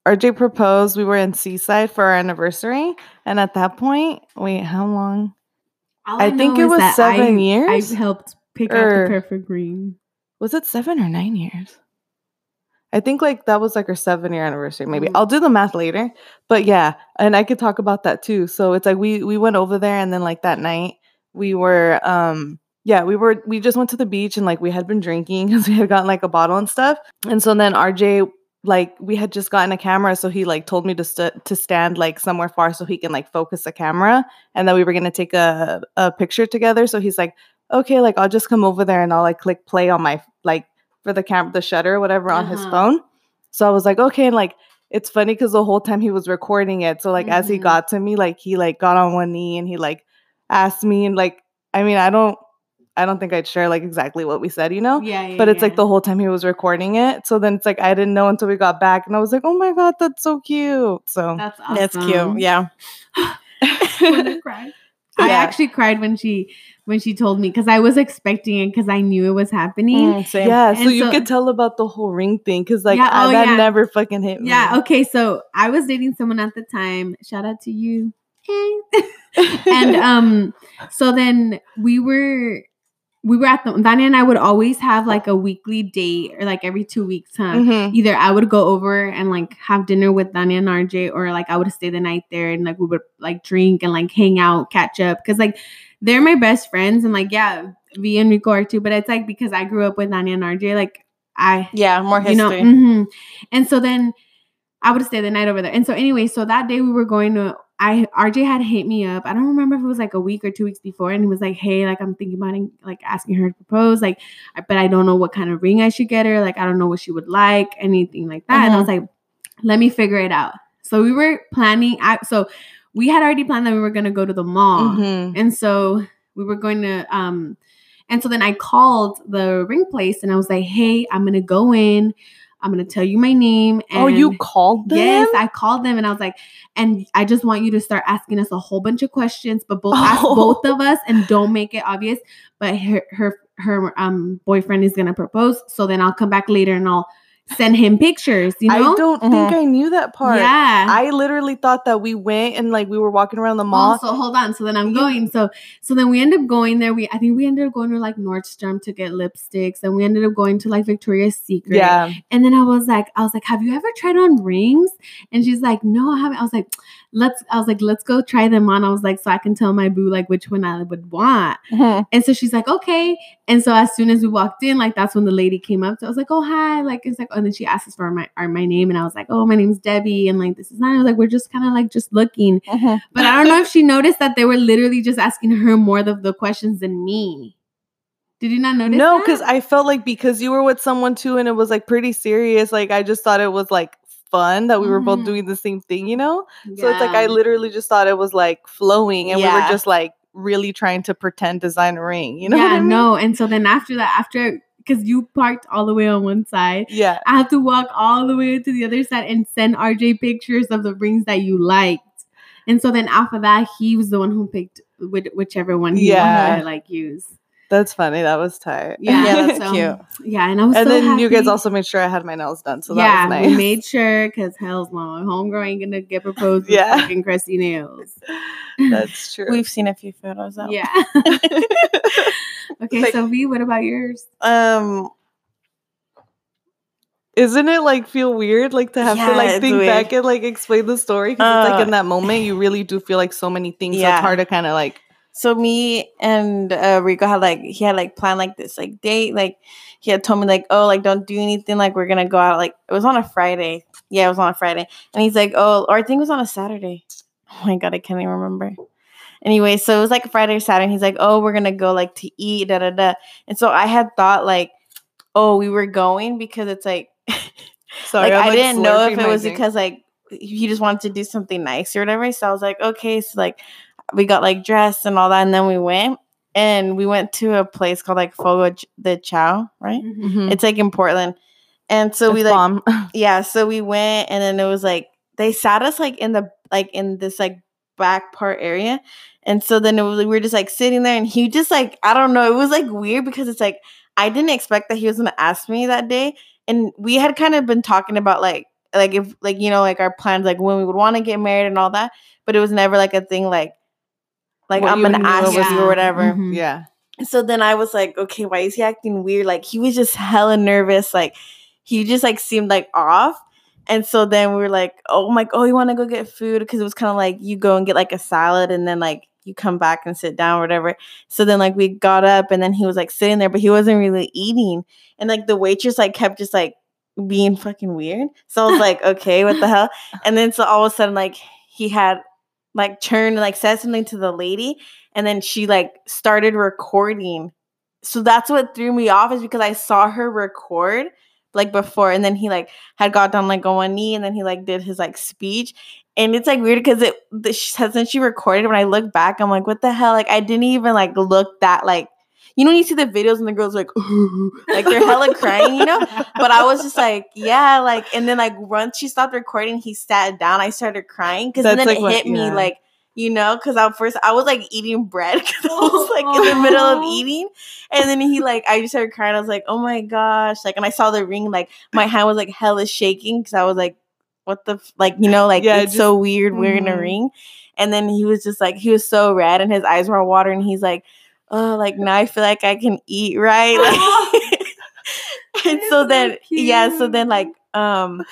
RJ proposed. We were in Seaside for our anniversary. And at that point, wait, how long? All I think it was seven I- years? I helped pick out the perfect green. Was it seven or nine years? I think like that was like our seven year anniversary. Maybe Mm. I'll do the math later. But yeah, and I could talk about that too. So it's like we we went over there and then like that night we were um yeah, we were we just went to the beach and like we had been drinking because we had gotten like a bottle and stuff. And so then RJ like we had just gotten a camera so he like told me to st- to stand like somewhere far so he can like focus the camera and then we were going to take a a picture together so he's like okay like I'll just come over there and I'll like click play on my like for the camera the shutter whatever on his Uh-huh. phone so I was like okay and like it's funny because the whole time he was recording it so like as he Mhm. got to me like he like got on one knee and he like asked me and like I mean I don't I don't think I'd share like exactly what we said you know Yeah, yeah. but it's like the whole time he was recording it. So then it's like I didn't know until we got back, and I was like, "Oh my god, that's so cute!" So That's awesome. That's cute. Yeah. Wanna? I actually cried when she when she told me because I was expecting it because I knew it was happening. Mm, same. yeah, so And you could tell about the whole ring thing because like Yeah, I- oh, that yeah. never fucking hit me. Yeah, okay. So I was dating someone at the time. Shout out to you. Hey. And um, so then we were we were at the Dania and I would always have like a weekly date or like every two weeks, huh? Mhm. Either I would go over and like have dinner with Dania and RJ, or like I would stay the night there and like we would like drink and like hang out, catch up. Cause like they're my best friends and like yeah, V and Rico are too, but it's like because I grew up with Dania and RJ, like I Yeah, more history. you know mhm. and so then i would stay the night over there and so anyway so that day we were going to i rj had hit me up i don't remember if it was like a week or two weeks before and he was like hey like i'm thinking about like asking her to propose like but i don't know what kind of ring i should get her like i don't know what she would like anything like that and i was like let me figure it out so we were planning I, so we had already planned that we were going to go to the mall Mhm. and so we were going to um And so then I called the ring place and I was like, hey, I'm gonna go in. I'm gonna tell you my name. And oh, you called them? Yes, I called them and I was like, and I just want you to start asking us a whole bunch of questions, but both ask Oh. both of us and don't make it obvious. But her her her um boyfriend is gonna propose, so then I'll come back later and I'll send him pictures. You know? I don't think Mhm. I knew that part. Yeah. I literally thought that we went and like we were walking around the mall. Oh, so hold on. So then I'm going. So so then we end up going there. We I think we ended up going to like Nordstrom to get lipsticks, and we ended up going to like Victoria's Secret. yeah. And then I was like, I was like, have you ever tried on rings? And she's like, no, I haven't. I was like, let's. I was like, let's go try them on. I was like, so I can tell my boo like which one I would want. Mhm. And so she's like, okay. And so as soon as we walked in, like that's when the lady came up. So I was like, oh hi, like it's like, and then she asked us for my our, my name, and I was like, oh, my name's Debbie, and like this is not. I was like, we're just kind of like just looking. Mhm. But I don't know if she noticed that they were literally just asking her more of the questions than me. Did you not notice? No, because I felt like because you were with someone too and it was like pretty serious, like I just thought it was like fun that we were both Mhm. doing the same thing, you know? So it's like I literally just thought it was like flowing and we were just like really trying to pretend design a ring, you know? yeah, I mean? no. And so then after that, after because you parked all the way on one side, Yeah. I have to walk all the way to the other side and send RJ pictures of the rings that you liked. And so then after that, he was the one who picked which, whichever one he Yeah. wanted to like use. That's funny. That was tight. Yeah, Yeah, that's so- cute. Yeah, and I was and so then you guys also made sure I had my nails done. So yeah, that was nice. we made sure because hell's no, my homegirl ain't gonna get proposed with Yeah. fucking crusty nails. That's true. We've seen a few photos out. Yeah. okay, Like- Sophie, what about yours? Um. Isn't it like feel weird like to have to like think weird. back and like explain the story? Because it's like Uh, in that moment you really do feel like so many things. So Yeah. it's hard to kind of like So me and uh, Rico had like he had like planned like this like date like he had told me like oh like don't do anything like we're gonna go out like it was on a Friday yeah it was on a Friday and he's like oh or I think it was on a Saturday oh my god I can't even remember anyway so it was like Friday or Saturday and he's like oh we're gonna go like to eat da da da and so I had thought like oh we were going because it's like sorry. like I didn't know if it was drink. because like he just wanted to do something nice or whatever. So I was like, okay, so like we got like dressed and all that, and then we went and we went to a place called like Fogo Ch- de Chao, right? Mhm. It's like in Portland, and so we like bomb. yeah, so we went and then it was like they sat us like in the like in this like back part area. And so then it was we were just like sitting there and he just like I don't know, it was like weird because it's like I didn't expect that he was gonna ask me that day. And we had kind of been talking about like like if like you know like our plans like when we would want to get married and all that, but it was never like a thing like like What I'm you gonna ask you or whatever. Mhm. yeah. So then I was like, okay, why is he acting weird? Like he was just hella nervous. Like he just like seemed like off. And so then we were like, oh my, oh, you want to go get food? Because it was kind of like you go and get like a salad and then like you come back and sit down or whatever. So then like we got up and then he was like sitting there, but he wasn't really eating. And like the waitress like kept just like being fucking weird. So I was like, okay, what the hell? And then so all of a sudden like he had like turned like said something to the lady and then she like started recording. So that's what threw me off is because I saw her record like before and then he like had got down like on one knee and then he like did his like speech and it's like weird because it the, since she recorded when I look back I'm like what the hell like I didn't even like look that like you know when you see the videos and the girls like like they're hella crying you know but I was just like, yeah, like, and then like once she stopped recording, he sat down. I started crying because then That's, it what- hit me yeah. like, you know, because at first I was like eating bread because I was like in the middle of eating, and then he like, I just started crying. I was like, oh my gosh, like, and I saw the ring, like my hand was like hella shaking because I was like, what the, f-? like, you know, like Yeah, it's so weird wearing mhm. a ring, and then he was just like, he was so red and his eyes were all water, and he's like. Oh, like now I feel like I can eat right. Like, and so then yeah so then like um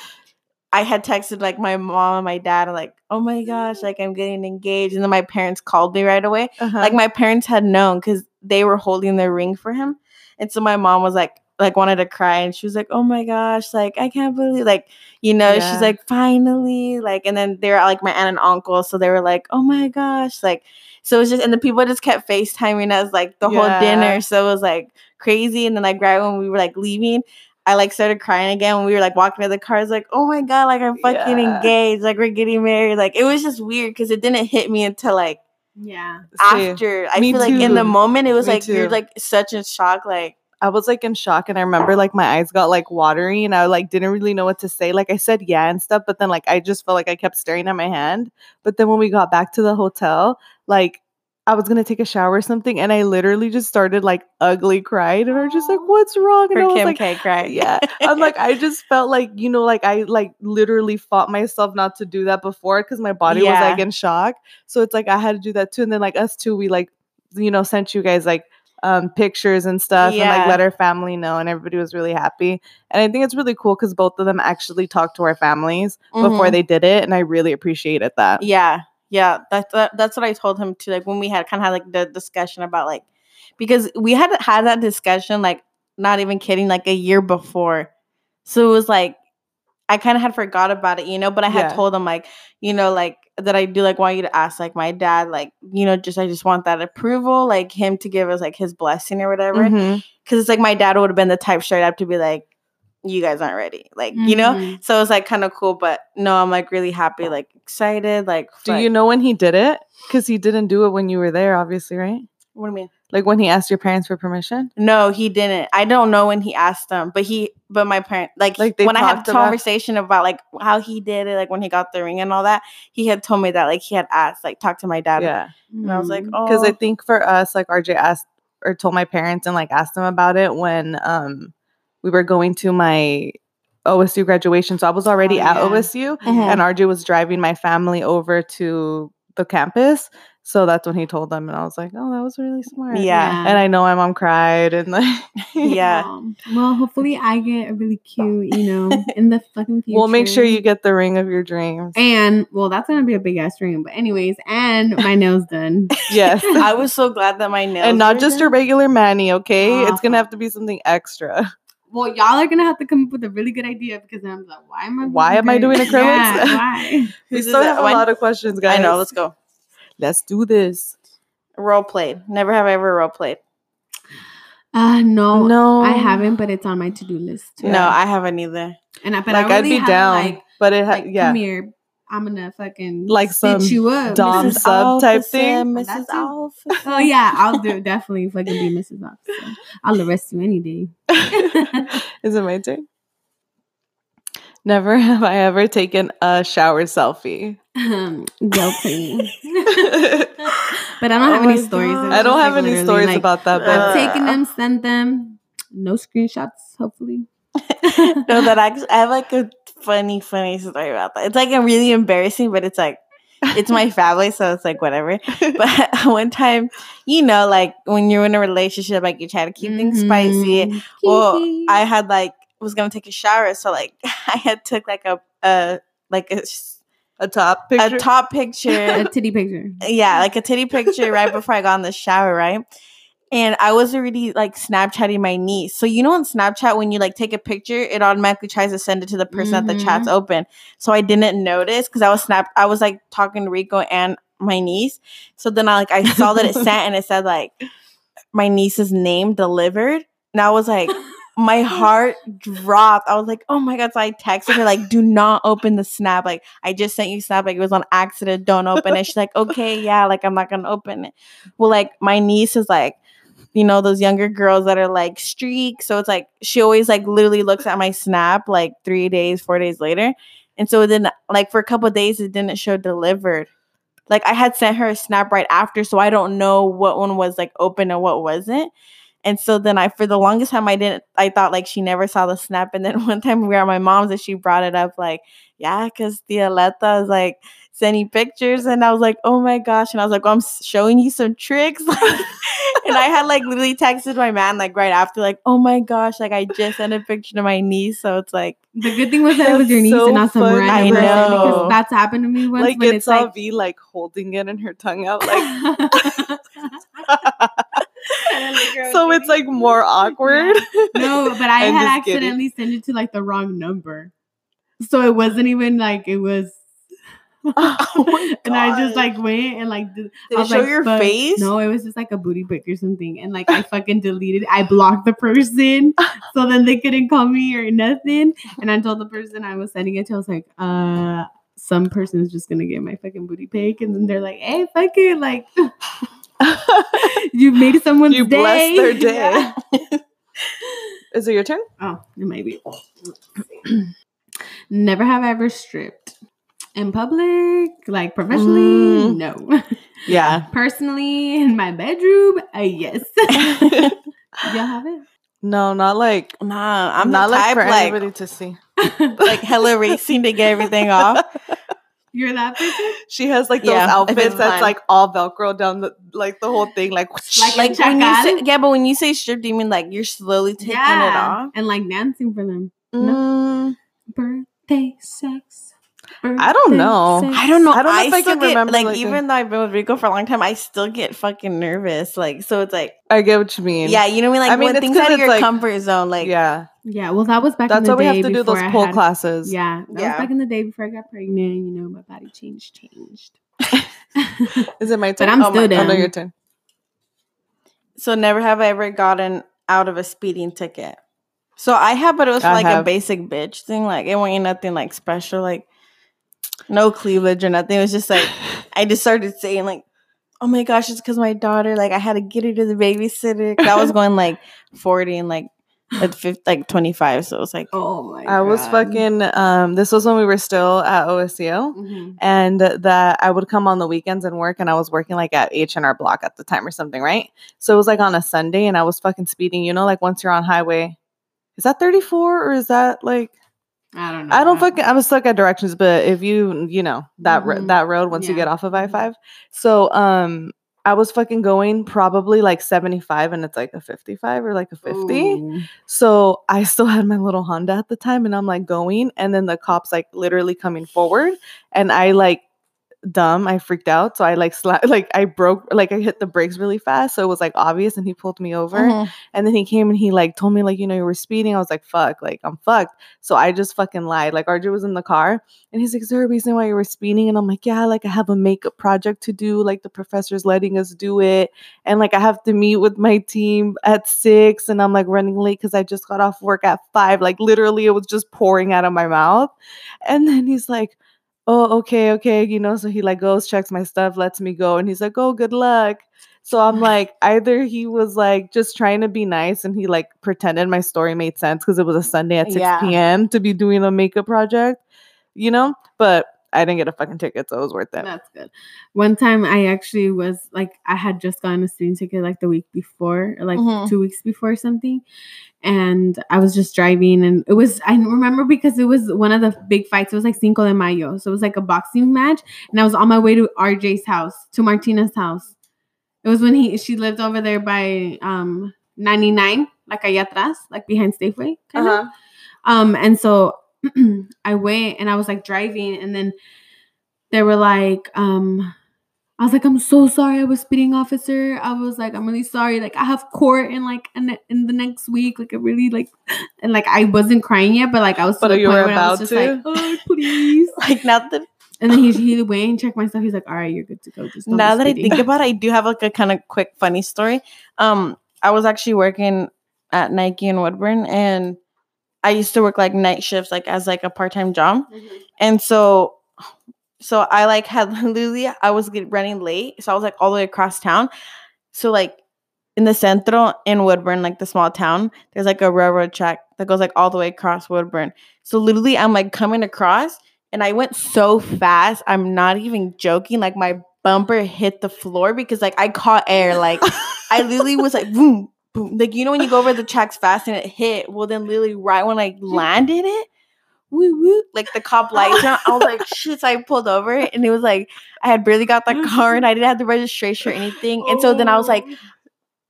i had texted like my mom and my dad like oh my gosh like i'm getting engaged and then my parents called me right away Uh-huh. like my parents had known because they were holding the ring for him and so my mom was like like wanted to cry and she was like oh my gosh like i can't believe like you know Yeah. she's like finally like and then they were like my aunt and uncle so they were like oh my gosh like so it was just and the people just kept facetiming us like the whole dinner so it was like crazy and then like right when we were like leaving I like started crying again when we were like walking to the car. I was like, oh my god, like I'm fucking Yeah. engaged, like we're getting married. Like it was just weird because it didn't hit me until like Yeah. See, after. I me feel like in the moment it was Me like you're like such a shock. Like I was like in shock and I remember like my eyes got like watery and I like didn't really know what to say. Like I said yeah and stuff, but then like I just felt like I kept staring at my hand. But then when we got back to the hotel, like I was gonna take a shower or something and I literally just started like ugly crying and are just like, What's wrong? And I was Kim like, K cry. yeah. I'm like, I just felt like, you know, like I like literally fought myself not to do that before because my body was like in shock. So it's like I had to do that too. And then like us too, we like, you know, sent you guys like um pictures and stuff and Yeah. like let our family know and everybody was really happy. And I think it's really cool because both of them actually talked to our families before Mhm. they did it. And I really appreciated that. Yeah, yeah. That's that, that's what I told him too. Like when we had kind of had like the discussion about like because we had had that discussion like not even kidding like a year before, so it was like I kind of had forgot about it, you know. But I had Yeah. told him like you know like that I do like want you to ask like my dad like you know just I just want that approval like him to give us like his blessing or whatever because it's like my dad would have been the type straight up to be like you guys aren't ready like you know Mhm. so it's like kind of cool, but no, I'm like really happy, like excited. Like, Do like- you know when he did it? Because he didn't do it when you were there, obviously, right? What do you mean? Like when he asked your parents for permission? No, he didn't. I don't know when he asked them, but he, but my parent, like, Like, when I had talked about- conversation about like how he did it, like when he got the ring and all that, he had told me that like he had asked, like, talk to my dad. Yeah. and I was like, oh, because I think for us, like RJ asked or told my parents and like asked them about it when um we were going to my OSU graduation. So I was already Oh, at yeah. OSU Mhm. and RJ was driving my family over to the campus. So that's when he told them, and I was like, "Oh, that was really smart." Yeah. And I know my mom cried, and like, yeah. Well, hopefully I get a really cute, you know, in the fucking future. we'll make sure you get the ring of your dreams. And well, that's gonna be a big ass ring. But anyways, and my nails done. yes, I was so glad that my nails and not were just a regular mani. Okay, it's gonna have to be something extra. Well, y'all are gonna have to come up with a really good idea because I'm like, why am I? Why am I doing acrylics? Yeah, why? We still have a one? lot of questions, guys. I know. Let's go. Let's do this. Role play. Never have I ever role played. Uh no, no, I haven't, but it's on my to do list. Yeah. No, I haven't either. And I, but like I I'd really be have, down, Like, but it ha- like yeah, come here. I'm gonna fucking Like stitch some you up, dom Mrs. sub type thing? Mrs. That's it. Oh yeah, I'll do definitely fucking be Mrs. Officer. I'll arrest you any day. Is it my turn? Never have I ever taken a shower selfie. Um, Guilty. but I don't Oh have any stories. It God. was I don't have like, any stories like, about that, but I've taken them, sent them. No screenshots, hopefully. no, that actually, I have like a funny, funny story about that. It's like a really embarrassing, but it's like it's my family, so it's like whatever. But one time, you know, like when you're in a relationship, like you try to keep things spicy. Mhm. Well, I had like was gonna take a shower, so like I had took like a a like a, s- a top picture. a top picture a titty picture. yeah, like a titty picture right before I got in the shower, right? And I was already like Snapchatting my niece. So you know on Snapchat when you like take a picture, it automatically tries to send it to the person that the chat's mm-hmm. open. So I didn't notice because I was snap I was like talking to Rico and my niece. So then I like I saw that it sent and it said like my niece's name delivered. And I was like my heart dropped. I was like, oh my god. So I texted her, like, do not open the snap. Like, I just sent you snap, like it was on accident. Don't open it. She's like, okay, yeah, like I'm not gonna open it. Well, like my niece is like, you know, those younger girls that are like streak. So it's like she always like literally looks at my snap like three days, four days later. And so then like for a couple of days it didn't show delivered. Like I had sent her a snap right after, so I don't know what one was like open and what wasn't. And so then I, for the longest time, I didn't, I thought like she never saw the snap. And then one time we were at my mom's and she brought it up, like, yeah, because Tia Leta is like sending pictures. And I was like, oh my gosh. And I was like, well, I'm showing you some tricks. and I had like literally texted my man like right after, like, oh my gosh, like I just sent a picture to my niece. So it's like, The good thing was that it was your niece so and not some funny. random I person know. because that's happened to me once. like when it's, it's all like, V like holding it and her tongue out like so it's like more awkward. no, but I had just kidding. accidentally sent it to like the wrong number, so it wasn't even like it was. Oh my and I just like went and like did, Did I it show like, your fuck. face? No, it was just like a booty pic or something, and like I fucking deleted. I blocked the person, so then they couldn't call me or nothing. And I told the person I was sending it to. I was like, uh. some person's just gonna get my fucking booty pic, and then they're like, "Hey, fuck it, like you made someone's you day." blessed their day. Yeah. Is it your turn? Oh, maybe. Never have I ever stripped in public, like professionally. Mm. No, Yeah. personally in my bedroom. Uh, yes. Y'all have it. No, not like Nah, I'm not the like type for like anybody to see. like hella racing to get everything off. You're that person. She has like those Yeah, outfits that's fun. like all Velcro down the like the whole thing, like, Like- Like when you say, yeah, but when you say strip, do you mean like you're slowly taking it off? and like dancing for them. Mm, Birthday sex. I don't know. sex. I don't know. I don't know if I still can get, remember, Like, like, even though I've been with Rico for a long time, I still get fucking nervous. Like, so it's like, I get what you mean. yeah, you know what I mean? Like I mean, when it's things 'cause out of your like- comfort zone. Like, yeah. Yeah, well, that was back That's in why the we have to do those I pole had- classes. Yeah, that Yeah. was back in the day before I got pregnant. You know, my body changed, changed. Is it my turn? but I'm Oh my still God. Oh, down. no, your turn. so never have I ever gotten out of a speeding ticket. So I have, but it was for I like a basic bitch thing. Like, it wasn't nothing like special. Like, no cleavage or nothing. It was just like, I just started saying like, "Oh my gosh, it's because my daughter. Like I had to get her to the babysitter. I was going like forty and like at 50, like twenty five. So it was like, oh my! I was fucking. Um, this was when we were still at OSU. Mhm. and that I would come on the weekends and work, and I was working like at H and R Block at the time or something, right? So it was like on a Sunday, and I was fucking speeding. You know, like once you're on highway, is that 34 or is that like I don't know. I don't fucking I'm stuck at directions, but if you you know that ro- Mhm. that road once you get off of I five, so um I was fucking going probably like 75 and it's like a 55 or like a 50. Ooh. So I still had my little Honda at the time and I'm like going and then the cops like literally coming forward and I like dumb I freaked out so I like sla- like I broke like I hit the brakes really fast so it was like obvious and he pulled me over mhm. and then he came and he like told me like you know you were speeding I was like fuck like I'm fucked so I just fucking lied like RJ was in the car and he's like is there a reason why you were speeding and I'm like yeah like I have a makeup project to do like the professor's letting us do it and like I have to meet with my team at six, and I'm like running late because I just got off work at five. Like literally, it was just pouring out of my mouth. And then he's like, "Oh, okay, okay," you know. So he like goes, checks my stuff, lets me go, and he's like, "Oh, good luck." So I'm like, either he was like just trying to be nice, and he like pretended my story made sense because it was a Sunday at six Yeah. p.m. to be doing a makeup project, you know. But I didn't get a fucking ticket, so it was worth it. That's good. One time I actually was like I had just gotten a speeding ticket like the week before, or like Mhm. two weeks before something. And I was just driving and it was I remember because it was one of the big fights. It was like Cinco de Mayo. So it was like a boxing match. And I was on my way to RJ's house, to Martina's house. It was when he she lived over there by um 99, like allá atrás, like behind Safeway. Kind of. Uh-huh. Um, and so I went and I was like driving, and then they were like, um, I was like, I'm so sorry, I was speeding officer. I was like, I'm really sorry. Like, I have court in like in, the- in the next week. Like, I really like, and like I wasn't crying yet, but like I was to But the you point were where I was about just like, to? oh please. like not that And then he he went and checked my stuff. He's like, all right, you're good to go. Just now that I think about it, I do have like a kind of quick funny story. Um, I was actually working at Nike in Woodburn, and I used to work like night shifts, like as like a part time job. Mm-hmm. And so, so I like had literally I was get, running late, so I was like all the way across town. So like in the centro in Woodburn, like the small town, there's like a railroad track that goes like all the way across Woodburn. So literally, I'm like coming across, and I went so fast. I'm not even joking. Like my bumper hit the floor because like I caught air. Like I literally was like boom. Like you know when you go over the tracks fast and it hit. Well, then literally right when I landed it, woo woo, like the cop lights. I was like shit. So I pulled over and it was like I had barely got the car and I didn't have the registration or anything. And so then I was like, Oh.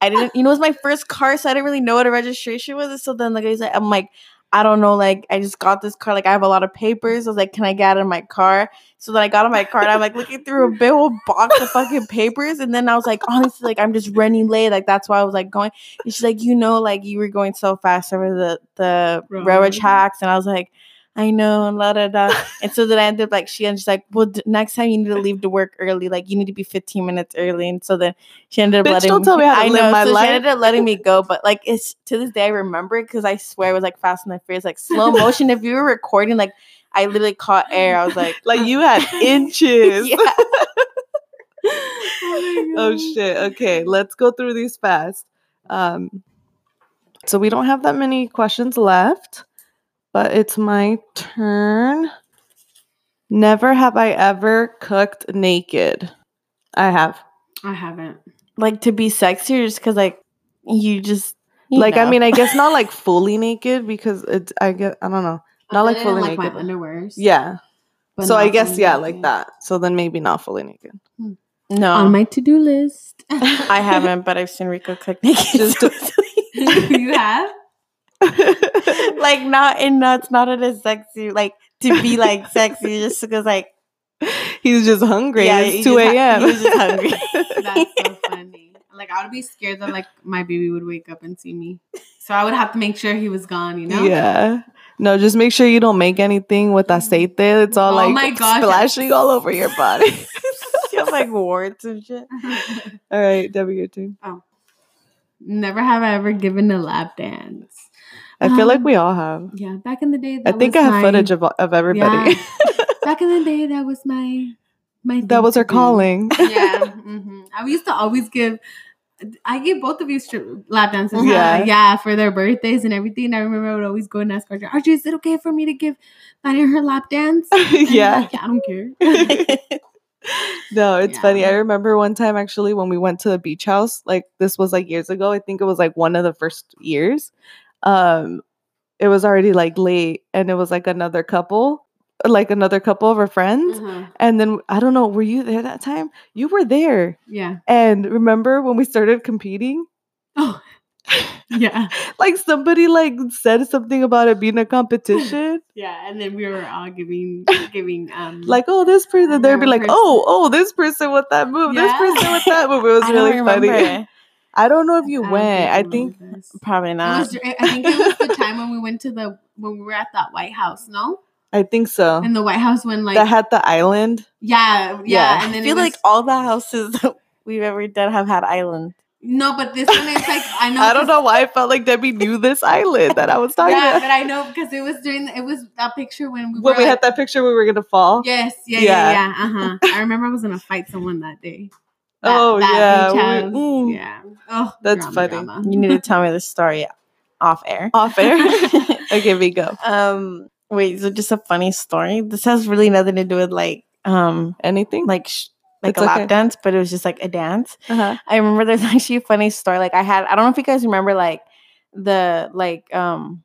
I didn't, you know, it was my first car, so I didn't really know what a registration was. So then the guy's like, I'm like, I don't know, like I just got this car, like I have a lot of papers. I was like, can I get out of my car? So then I got in my car and I'm like looking through a big old box of fucking papers. And then I was like, honestly, like I'm just running late. Like that's why I was like going. And she's like, you know, like you were going so fast over the the railroad tracks. And I was like, I know, and la da da. And so then I ended up like she ended up like, well, d- next time you need to leave to work early. Like you need to be 15 minutes early. And so then she ended up Bitch, letting don't tell me how to I live know. my so life. she ended up letting me go. But like it's to this day I remember it because I swear it was like Fast and the Furious, like slow motion. if you were recording, like I literally caught air. I was like, Like you had inches. Oh, oh shit. Okay, let's go through these fast. Um so we don't have that many questions left, but it's my turn. Never have I ever cooked naked. I have. I haven't. like to be sexy or just because like you just you like I mean, I guess not like fully naked because it's I get I don't know. Not like fully than, like naked. my underwears. Yeah. but so I guess yeah, naked. like that. So then maybe not fully naked. Hmm. no, On my to do list. I haven't, but I've seen Rico cook naked. Just so to- it's you have? Like- like not in nuts, not in a sexy. Like to be like sexy, just because like He's just hungry. Yeah, it's two just ha- a.m. he was just hungry. That's so funny. Like I would be scared that like my baby would wake up and see me. So I would have to make sure he was gone, you know? Yeah. No, just make sure you don't make anything with aceite. It's all Oh like my gosh. splashing all over your body. you have like warts and shit. all right, Debbie, your turn. Oh. Never have I ever given a lap dance. I feel like Um, we all have. Yeah, back in the day. I think I have my- footage of of everybody. Yeah. back in the day, that was my my. that was our calling. yeah. hmm I used to always give. I gave both of you strip lap dances. Yeah. Yeah, yeah, for their birthdays and everything. I remember I would always go and ask RJ, RJ, is it okay for me to give Fanny her lap dance? Yeah. like, yeah, I don't care. No, it's Yeah. funny. I remember one time actually when we went to the beach house, like this was like years ago. I think it was like one of the first years. Um it was already like late and it was like another couple, like another couple of our friends. Uh-huh. And then I don't know, were you there that time? You were there. Yeah. And remember when we started competing? Oh. Yeah. Like somebody like said something about it being a competition. Yeah. And then we were all giving giving um like, oh, this person, they'd be like, person. oh, oh, this person with that move, this person with that move. It was really funny. Remember. I don't know if you I went. I think this. Probably It not. was, I think it was the time when we went to the when we were at that White House, no? I think so. In the White House when like that had the island. yeah, yeah, Yeah. and I feel was, like all the houses that we've ever done have had island. no, but this one is like I know I don't know why I felt like Debbie knew this island that I was talking Yeah, about. but I know because it was during the, it was that picture when we When were we like, had that picture where we were gonna fall. Yes, yeah, Yeah. yeah, yeah. Uh huh. I remember I was gonna fight someone that day. Oh, yeah, beach we- mm. yeah. Oh, That's drama, funny. drama. You need to tell me the story off air. Off air. okay, we go. um, wait. So just a funny story. This has really nothing to do with like um Anything? like sh- like It's a lap okay. dance, but it was just like a dance. uh-huh. I remember there's actually a funny story. Like I had, I don't know if you guys remember like the like um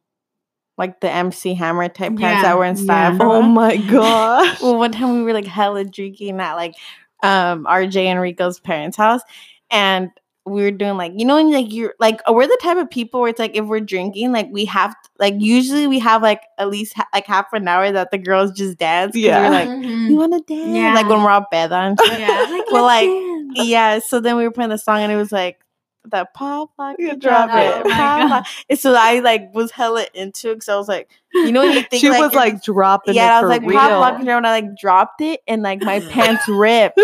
like the MC Hammer type pants Yeah, that were in style. yeah. Oh my gosh. Well, one time we were like hella drinking at like um RJ and Rico's parents' house, and we were doing like you know when like you're like we're the type of people where it's like if we're drinking like we have like usually we have like at least ha- like half an hour that the girls just dance Yeah. we're like Mhm. you want to dance Yeah. like when we're all bed on. yeah, like, Well, like, dance. yeah. So then we were playing the song and it was like the pop lock You you drop drop it. it. Oh my pop And so I like was hella into it because I was like, you know, when you think she was like dropping yeah, I was like real. pop lock and when I like dropped it and like my pants ripped.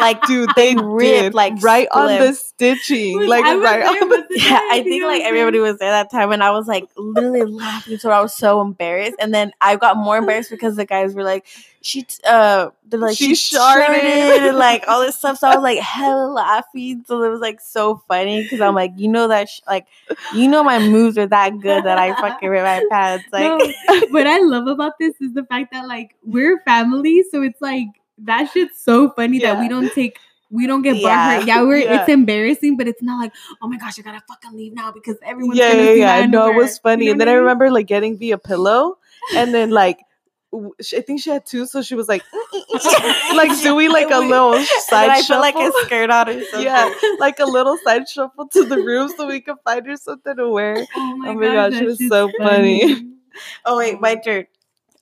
Like Dude, they ripped, did like, right on the stitching, Was- like right on the. yeah, I think like everybody was there that time and I was like literally laughing so I was so embarrassed. And then I got more embarrassed because the guys were like, she t- uh they're like She she, sharted. and like all this stuff. So I was like hella laughing. So it was like so funny because I'm like, you know that sh- like you know my moves are that good that I fucking ripped my pants. Like No, what I love about this is the fact that like we're family, so it's like that shit's so funny that we don't take we don't get Yeah. butthurt. Yeah, we're Yeah. it's embarrassing, but it's not like, oh my gosh, I gotta fucking leave now because everyone's yeah, gonna yeah, see yeah. my No, it was funny. You know and then I mean? remember like getting via pillow, and then like I think she had two, so she was like, mm, mm, mm. like doing like a little side I shuffle. like a skirt on or something. yeah, like a little side shuffle to the room so we could find her something to wear. Oh my, Oh my gosh, it that was so funny. Oh wait, my turn.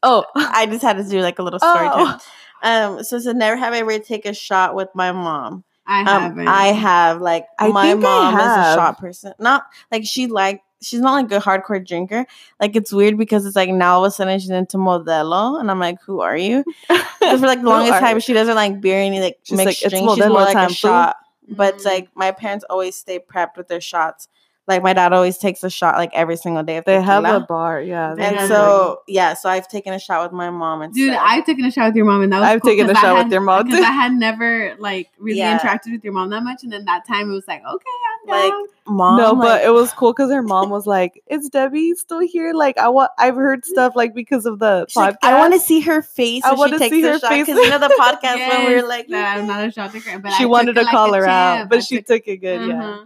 Oh, I just had to do like a little story Oh. time. Um, so so never have I ever take a shot with my mom. I Um, haven't. I have like I my mom is a shot person. Not like she like she's not like a hardcore drinker. Like it's weird because it's like now all of a sudden she's into Modelo, and I'm like, who are you? Because for like the longest time she doesn't like beer any like She's mixed like, drinks. She's more like a fool." shot. But it's Mm. like my parents always stay prepped with their shots. Like my dad always takes a shot like every single day. Of They have a bar, yeah. They they and have have so yeah, so I've taken a shot with my mom and Dude, stuff. I've taken a shot with your mom, and that was I've cool taken a I shot with your mom, because. I had never like really Yeah. interacted with your mom that much, and then that time it was like, okay, I'm like mom. no, like, but it was cool because her mom was like, "Is Debbie still here?" Like, I want. I've heard stuff like because of the she's podcast. like, I want to see her face. I wanna she takes see her shot face. because you know the podcast when we were like, that I'm not a shot taker, but she I wanted to it call like a her out, but I she took- took it good. Yeah, Uh-huh.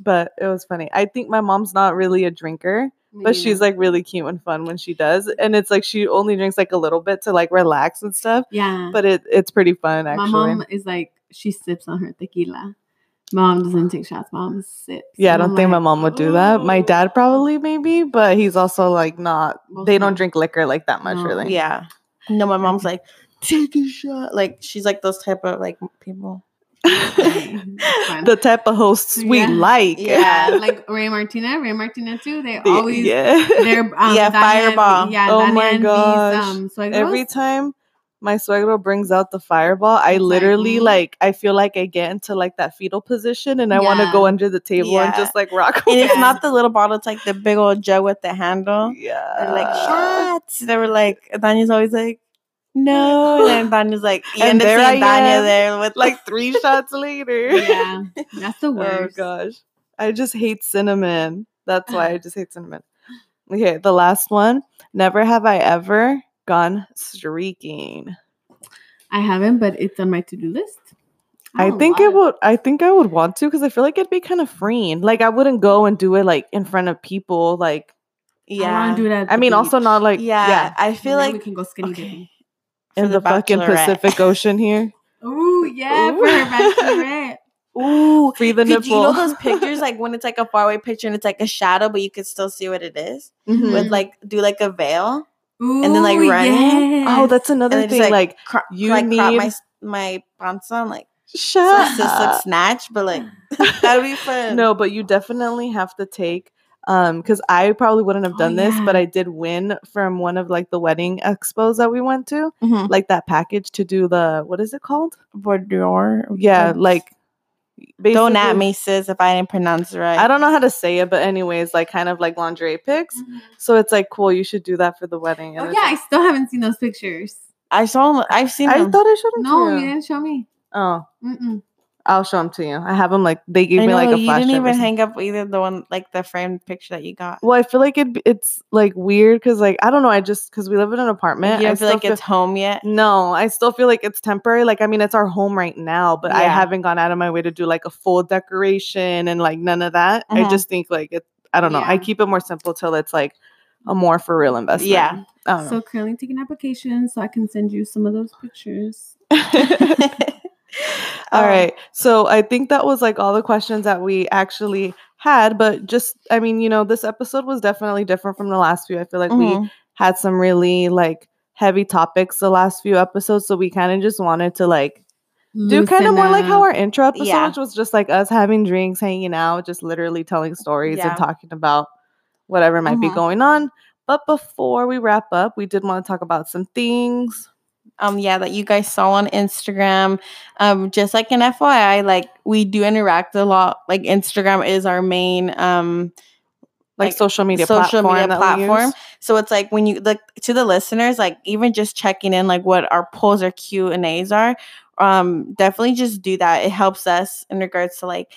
But it was funny. I think my mom's not really a drinker, Me but she's like really cute and fun when she does, and it's like she only drinks like a little bit to like relax and stuff. yeah. But it it's pretty fun actually. My mom is like she sips on her tequila. Mom doesn't take shots. Mom sips. Yeah, I don't I'm think my mom would do that. My dad probably maybe, but he's also like not. Both They don't drink liquor like that much, No. really. yeah. No, my mom's like, take a shot. Like she's like those type of like people. the type of hosts we Yeah. like. Yeah. Yeah, like Ray Martina, Ray Martina too. They always yeah. they're um, Yeah, Fireball. Yeah, Oh my these, gosh. um. Every time my suegro brings out the fireball, I literally mm. like I feel like I get into like that fetal position and I want to go under the table and just like rock. And it's not the little bottle, it's like the big old jug with the handle. yeah. They're like shots. They were like Dania's always like, no. And then Dania's like, you And end up there seeing I Dania am, there with like three shots later. yeah, that's the oh, worst. Oh gosh. I just hate cinnamon. That's why I just hate cinnamon. Okay, the last one. Never have I ever gone streaking. I haven't, but it's on my to do list. I have think it would I think I would want to because I feel like it'd be kind of freeing. Like I wouldn't go and do it like in front of people. Like Yeah. want to do it at I the mean also not like yeah, yeah, I feel And like we can go skinny okay. dipping. In the, the fucking Pacific Ocean here. Ooh, yeah, for her bachelorette. Ooh, Free the could you know those pictures like when it's like a faraway picture and it's like a shadow, but you can still see what it is? Mhm. With like do like a veil Ooh, then, like, running. Oh, that's and another just thing. like, Like, cro- you like crop my need- s- my panza, like so shut it's just like snatch, but like that'd be fun. No, but you definitely have to take um because I probably wouldn't have Oh, done this, but. I did win from one of like the wedding expos that we went to, Mhm. like that package to do the what is it called? boudoir. Yeah, like don't at me, sis, if I didn't pronounce it right. I don't know how to say it, but anyways, like kind of like lingerie pics. So it's like cool. You should do that for the wedding. Oh yeah, I still haven't seen those pictures. I saw. 'em- I've seen I them. thought I showed them No, you you. didn't show me. Oh, Mm-mm. I'll show them to you. I have them like they gave I me like a you flash. didn't even something. hang up either the one like the framed picture that you got. Well, I feel like it. It's like weird because like I don't know. I just because we live in an apartment. you I don't feel still like it's home yet. No, I still feel like it's temporary. Like, I mean, it's our home right now, but I haven't gone out of my way to do like a full decoration and like none of that. I Mhm. just think like it, I don't know. I keep it more simple till it's like a more for real investment. Yeah. I don't So currently taking applications, so I can send you some of those pictures. All Um, right. So I think that was like all the questions that we actually had, but just, I mean, you know, this episode was definitely different from the last few. I feel like we Mhm. had some really like heavy topics the last few episodes. So we kind of just wanted to like do kind of more like how our intro episode Yeah. was just like us having drinks, hanging out, just literally telling stories Yeah. and talking about whatever might be Mhm. going on. But before we wrap up, we did want to talk about some things. Um yeah that you guys saw on instagram. Um just like an fyi like we do interact a lot. Like instagram is our main um Like, Like, social media social platform media platform. so it's like when you like to the listeners like even just checking in like what our polls or q and a's are um definitely just do that. It helps us in regards to like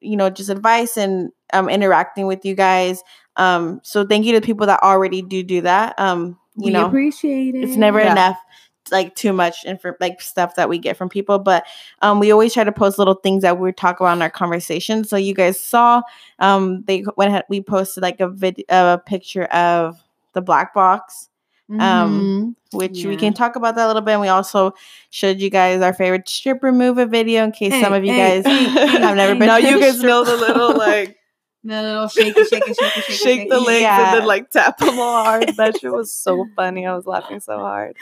you know just advice and um interacting with you guys. Um so thank you to people that already do do that. Um you we know appreciate it. it's never Yeah. enough like too much info like stuff that we get from people but um we always try to post little things that we talk about in our conversation. So you guys saw um they went ahead we posted like a video a picture of the black box um, Mhm. which we can talk about that a little bit and we also showed you guys our favorite strip remover video in case some of you hey, guys hey, have never been now to you a guys know the little like the little shaky, shaky, shaky, shaky, shake the shaky. legs Yeah. and then like tap them all hard. That shit was so funny. I was laughing so hard.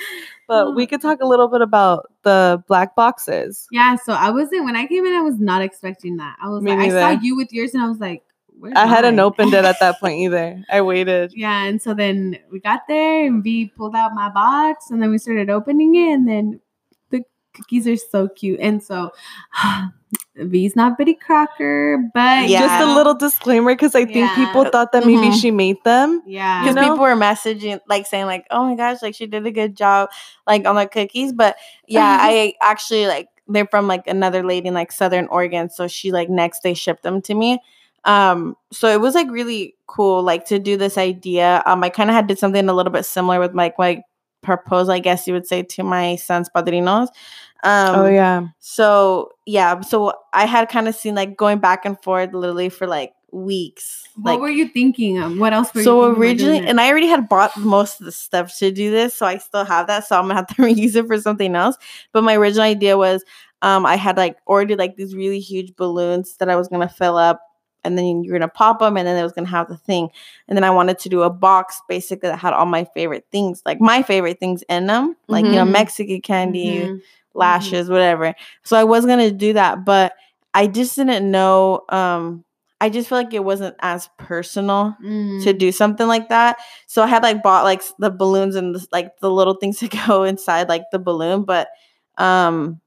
But we could oh. talk a little bit about the black boxes. Yeah, so I wasn't when I came in. I was not expecting that. I was Me like, I saw you with yours, and I was like, Where's I hadn't opened it at that point either. I waited. Yeah, and so then we got there, and V pulled out my box, and then we started opening it, and then the cookies are so cute. And so V's not Betty Crocker, but Yeah. Just a little disclaimer because I think Yeah. people thought that maybe Mhm. she made them. yeah. because You know? people were messaging like saying like oh my gosh like she did a good job like on the cookies but yeah i actually like they're from like another lady in like southern oregon so she like next day shipped them to me um so it was like really cool like to do this idea um i kind of had did something a little bit similar with like my proposal i guess you would say to my son's padrinos um oh yeah. so yeah so i had kind of seen like going back and forth literally for like weeks what like were you thinking of? What else were so you thinking about originally, and I already had bought most of the stuff to do this, so I still have that. So I'm gonna have to reuse it for something else. But my original idea was, um, I had like ordered like these really huge balloons that I was gonna fill up, and then you're gonna pop them, and then it was gonna have the thing. And then I wanted to do a box basically that had all my favorite things, like my favorite things in them, like you know Mhm. Mexican candy, Mhm. lashes, whatever. So I was gonna do that, but I just didn't know. Um, I just feel like it wasn't as personal Mm. to do something like that. So I had like bought like the balloons and the, like the little things to go inside like the balloon, but um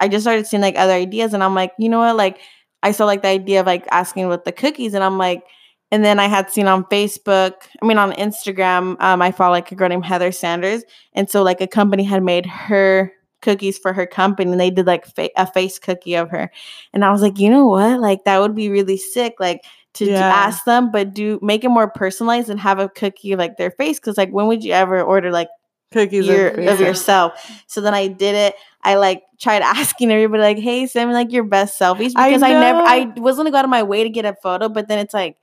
I just started seeing like other ideas and I'm like, you know what? Like I saw like the idea of like asking with the cookies and I'm like and then I had seen on Facebook, I mean on Instagram, um I follow like a girl named Heather Sanders and so like a company had made her cookies for her company and they did like fa- a face cookie of her. And I was like, you know what? Like that would be really sick like to Yeah. ask them but do make it more personalized and have a cookie of like their face cuz like when would you ever order like Cookies your, of yourself. So then I did it. I like tried asking everybody like, "Hey, send me like your best selfies," because I, never. I was gonna go out of my way to get a photo, but then it's like,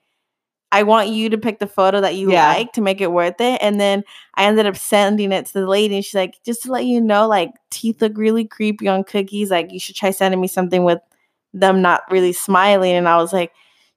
I want you to pick the photo that you Yeah. like to make it worth it. And then I ended up sending it to the lady, and she's like, "Just to let you know, like teeth look really creepy on cookies. Like you should try sending me something with them not really smiling." And I was like.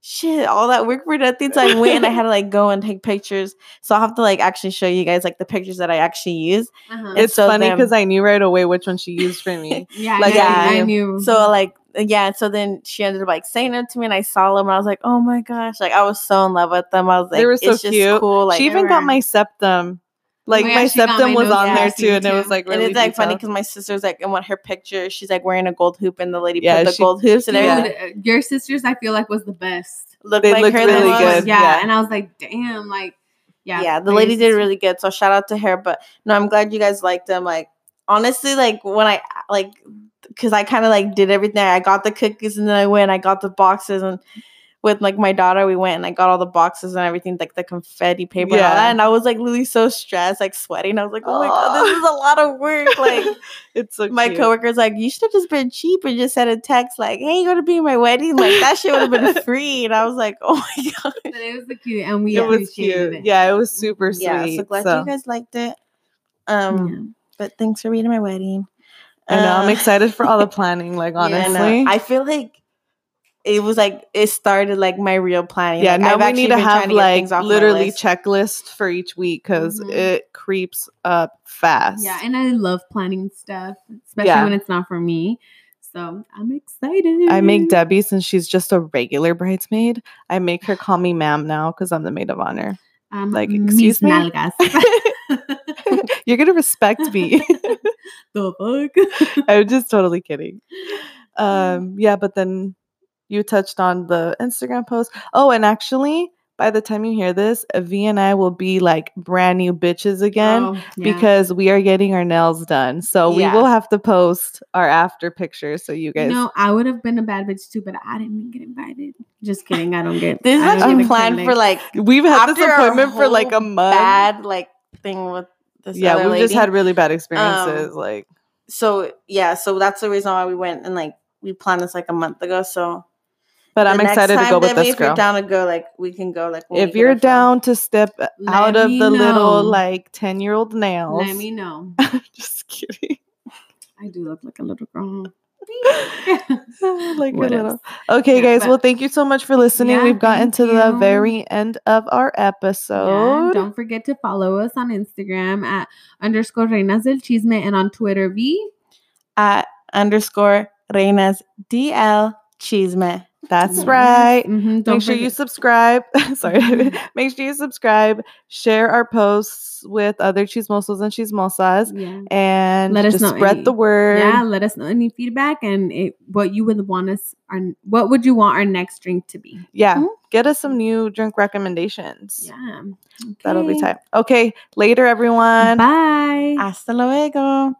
Shit, all that work for nothing. So I went and I had to like go and take pictures. So I'll have to like actually show you guys like the pictures that I actually use. Uh-huh. It's so funny because I knew right away which one she used for me. yeah, like, yeah, I I knew. knew. So like yeah, so then she ended up like saying it to me and I saw them and I was like, oh my gosh, like I was so in love with them. I was like, They were so it's just cute. cool. Like she even got my septum. Like Oh, yeah, my she septum my was on there piercing, too, and it was like really and it's like funny because my sister's like, and what her picture, she's like wearing a gold hoop, and the lady Yeah, put the she- gold hoops and everything. uh, your sisters, I feel like was the best. Looked They like looked her the really most. good. Yeah, yeah. and I was like, damn, like, yeah, Yeah, the your lady did really good. So shout out to her. But no, I'm glad you guys liked them. Like honestly, like when I like because I kind of like did everything. I got the cookies and then I went. I got the boxes and with like my daughter, we went and I got all the boxes and everything, like the confetti paper and all that. And I was like literally so stressed, like sweating. I was like, oh my god, this is a lot of work. Like it's so my cute. coworker's like, you should have just been cheap and just sent a text like, hey, you gonna be in my wedding? Like that shit would have been free. And I was like, oh my god. But it was the cute, and we It was cute. it. Yeah, it was super sweet. Yeah, so glad so. you guys liked it. Um, Yeah. but thanks for being at my wedding. I know. I'm Uh, excited for all the planning. Like yeah, I honestly, I feel like it was like it started like my real planning. yeah. Like, now I've we need to have get like things literally checklist for each week because Mhm. it creeps up fast. Yeah, and I love planning stuff, especially Yeah. when it's not for me. So I'm excited. I make Debbie since she's just a regular bridesmaid. I make her call me ma'am now because I'm the maid of honor. um, like, excuse me? You're gonna respect me. the fuck? I'm just totally kidding. Um, yeah, but then you touched on the Instagram post. Oh, and actually, by the time you hear this, V and I will be like brand new bitches again Oh, yeah. because we are getting our nails done. So we will have to post our after pictures so you guys. you know, I would have been a bad bitch too, but I didn't get invited. Just kidding. I don't get. This is I don't planned for like We've had this appointment for like a month. bad like thing with this yeah, we've just had really bad experiences. Um, like, so yeah, so that's the reason why we went and like we planned this like a month ago. So but I'm excited to go with this If you're down to go, like we can go. Like If you're down to step out of the little like 10 year old nails, Let me know. just kidding. I do look like a little girl. like a little. Okay, Yeah, guys. but- well, thank you so much for listening. Yeah, We've gotten to the very end of our Yeah, episode. don't forget to follow us on Instagram at underscore reinas del chisme and on Twitter V. at underscore reinas dl chisme. That's Yes. right. Mhm, don't Make sure you subscribe. Sorry. Make sure you subscribe. Share our posts with other chismosos and chismosas. Yeah. And Let us just know spread any- the word. Yeah, let us know any feedback and it, what you would want us our what would you want our next drink to be? Yeah. Mhm. Get us some new drink recommendations. Yeah. That'll be Okay. tight. Okay. Later, everyone. Bye. Hasta luego.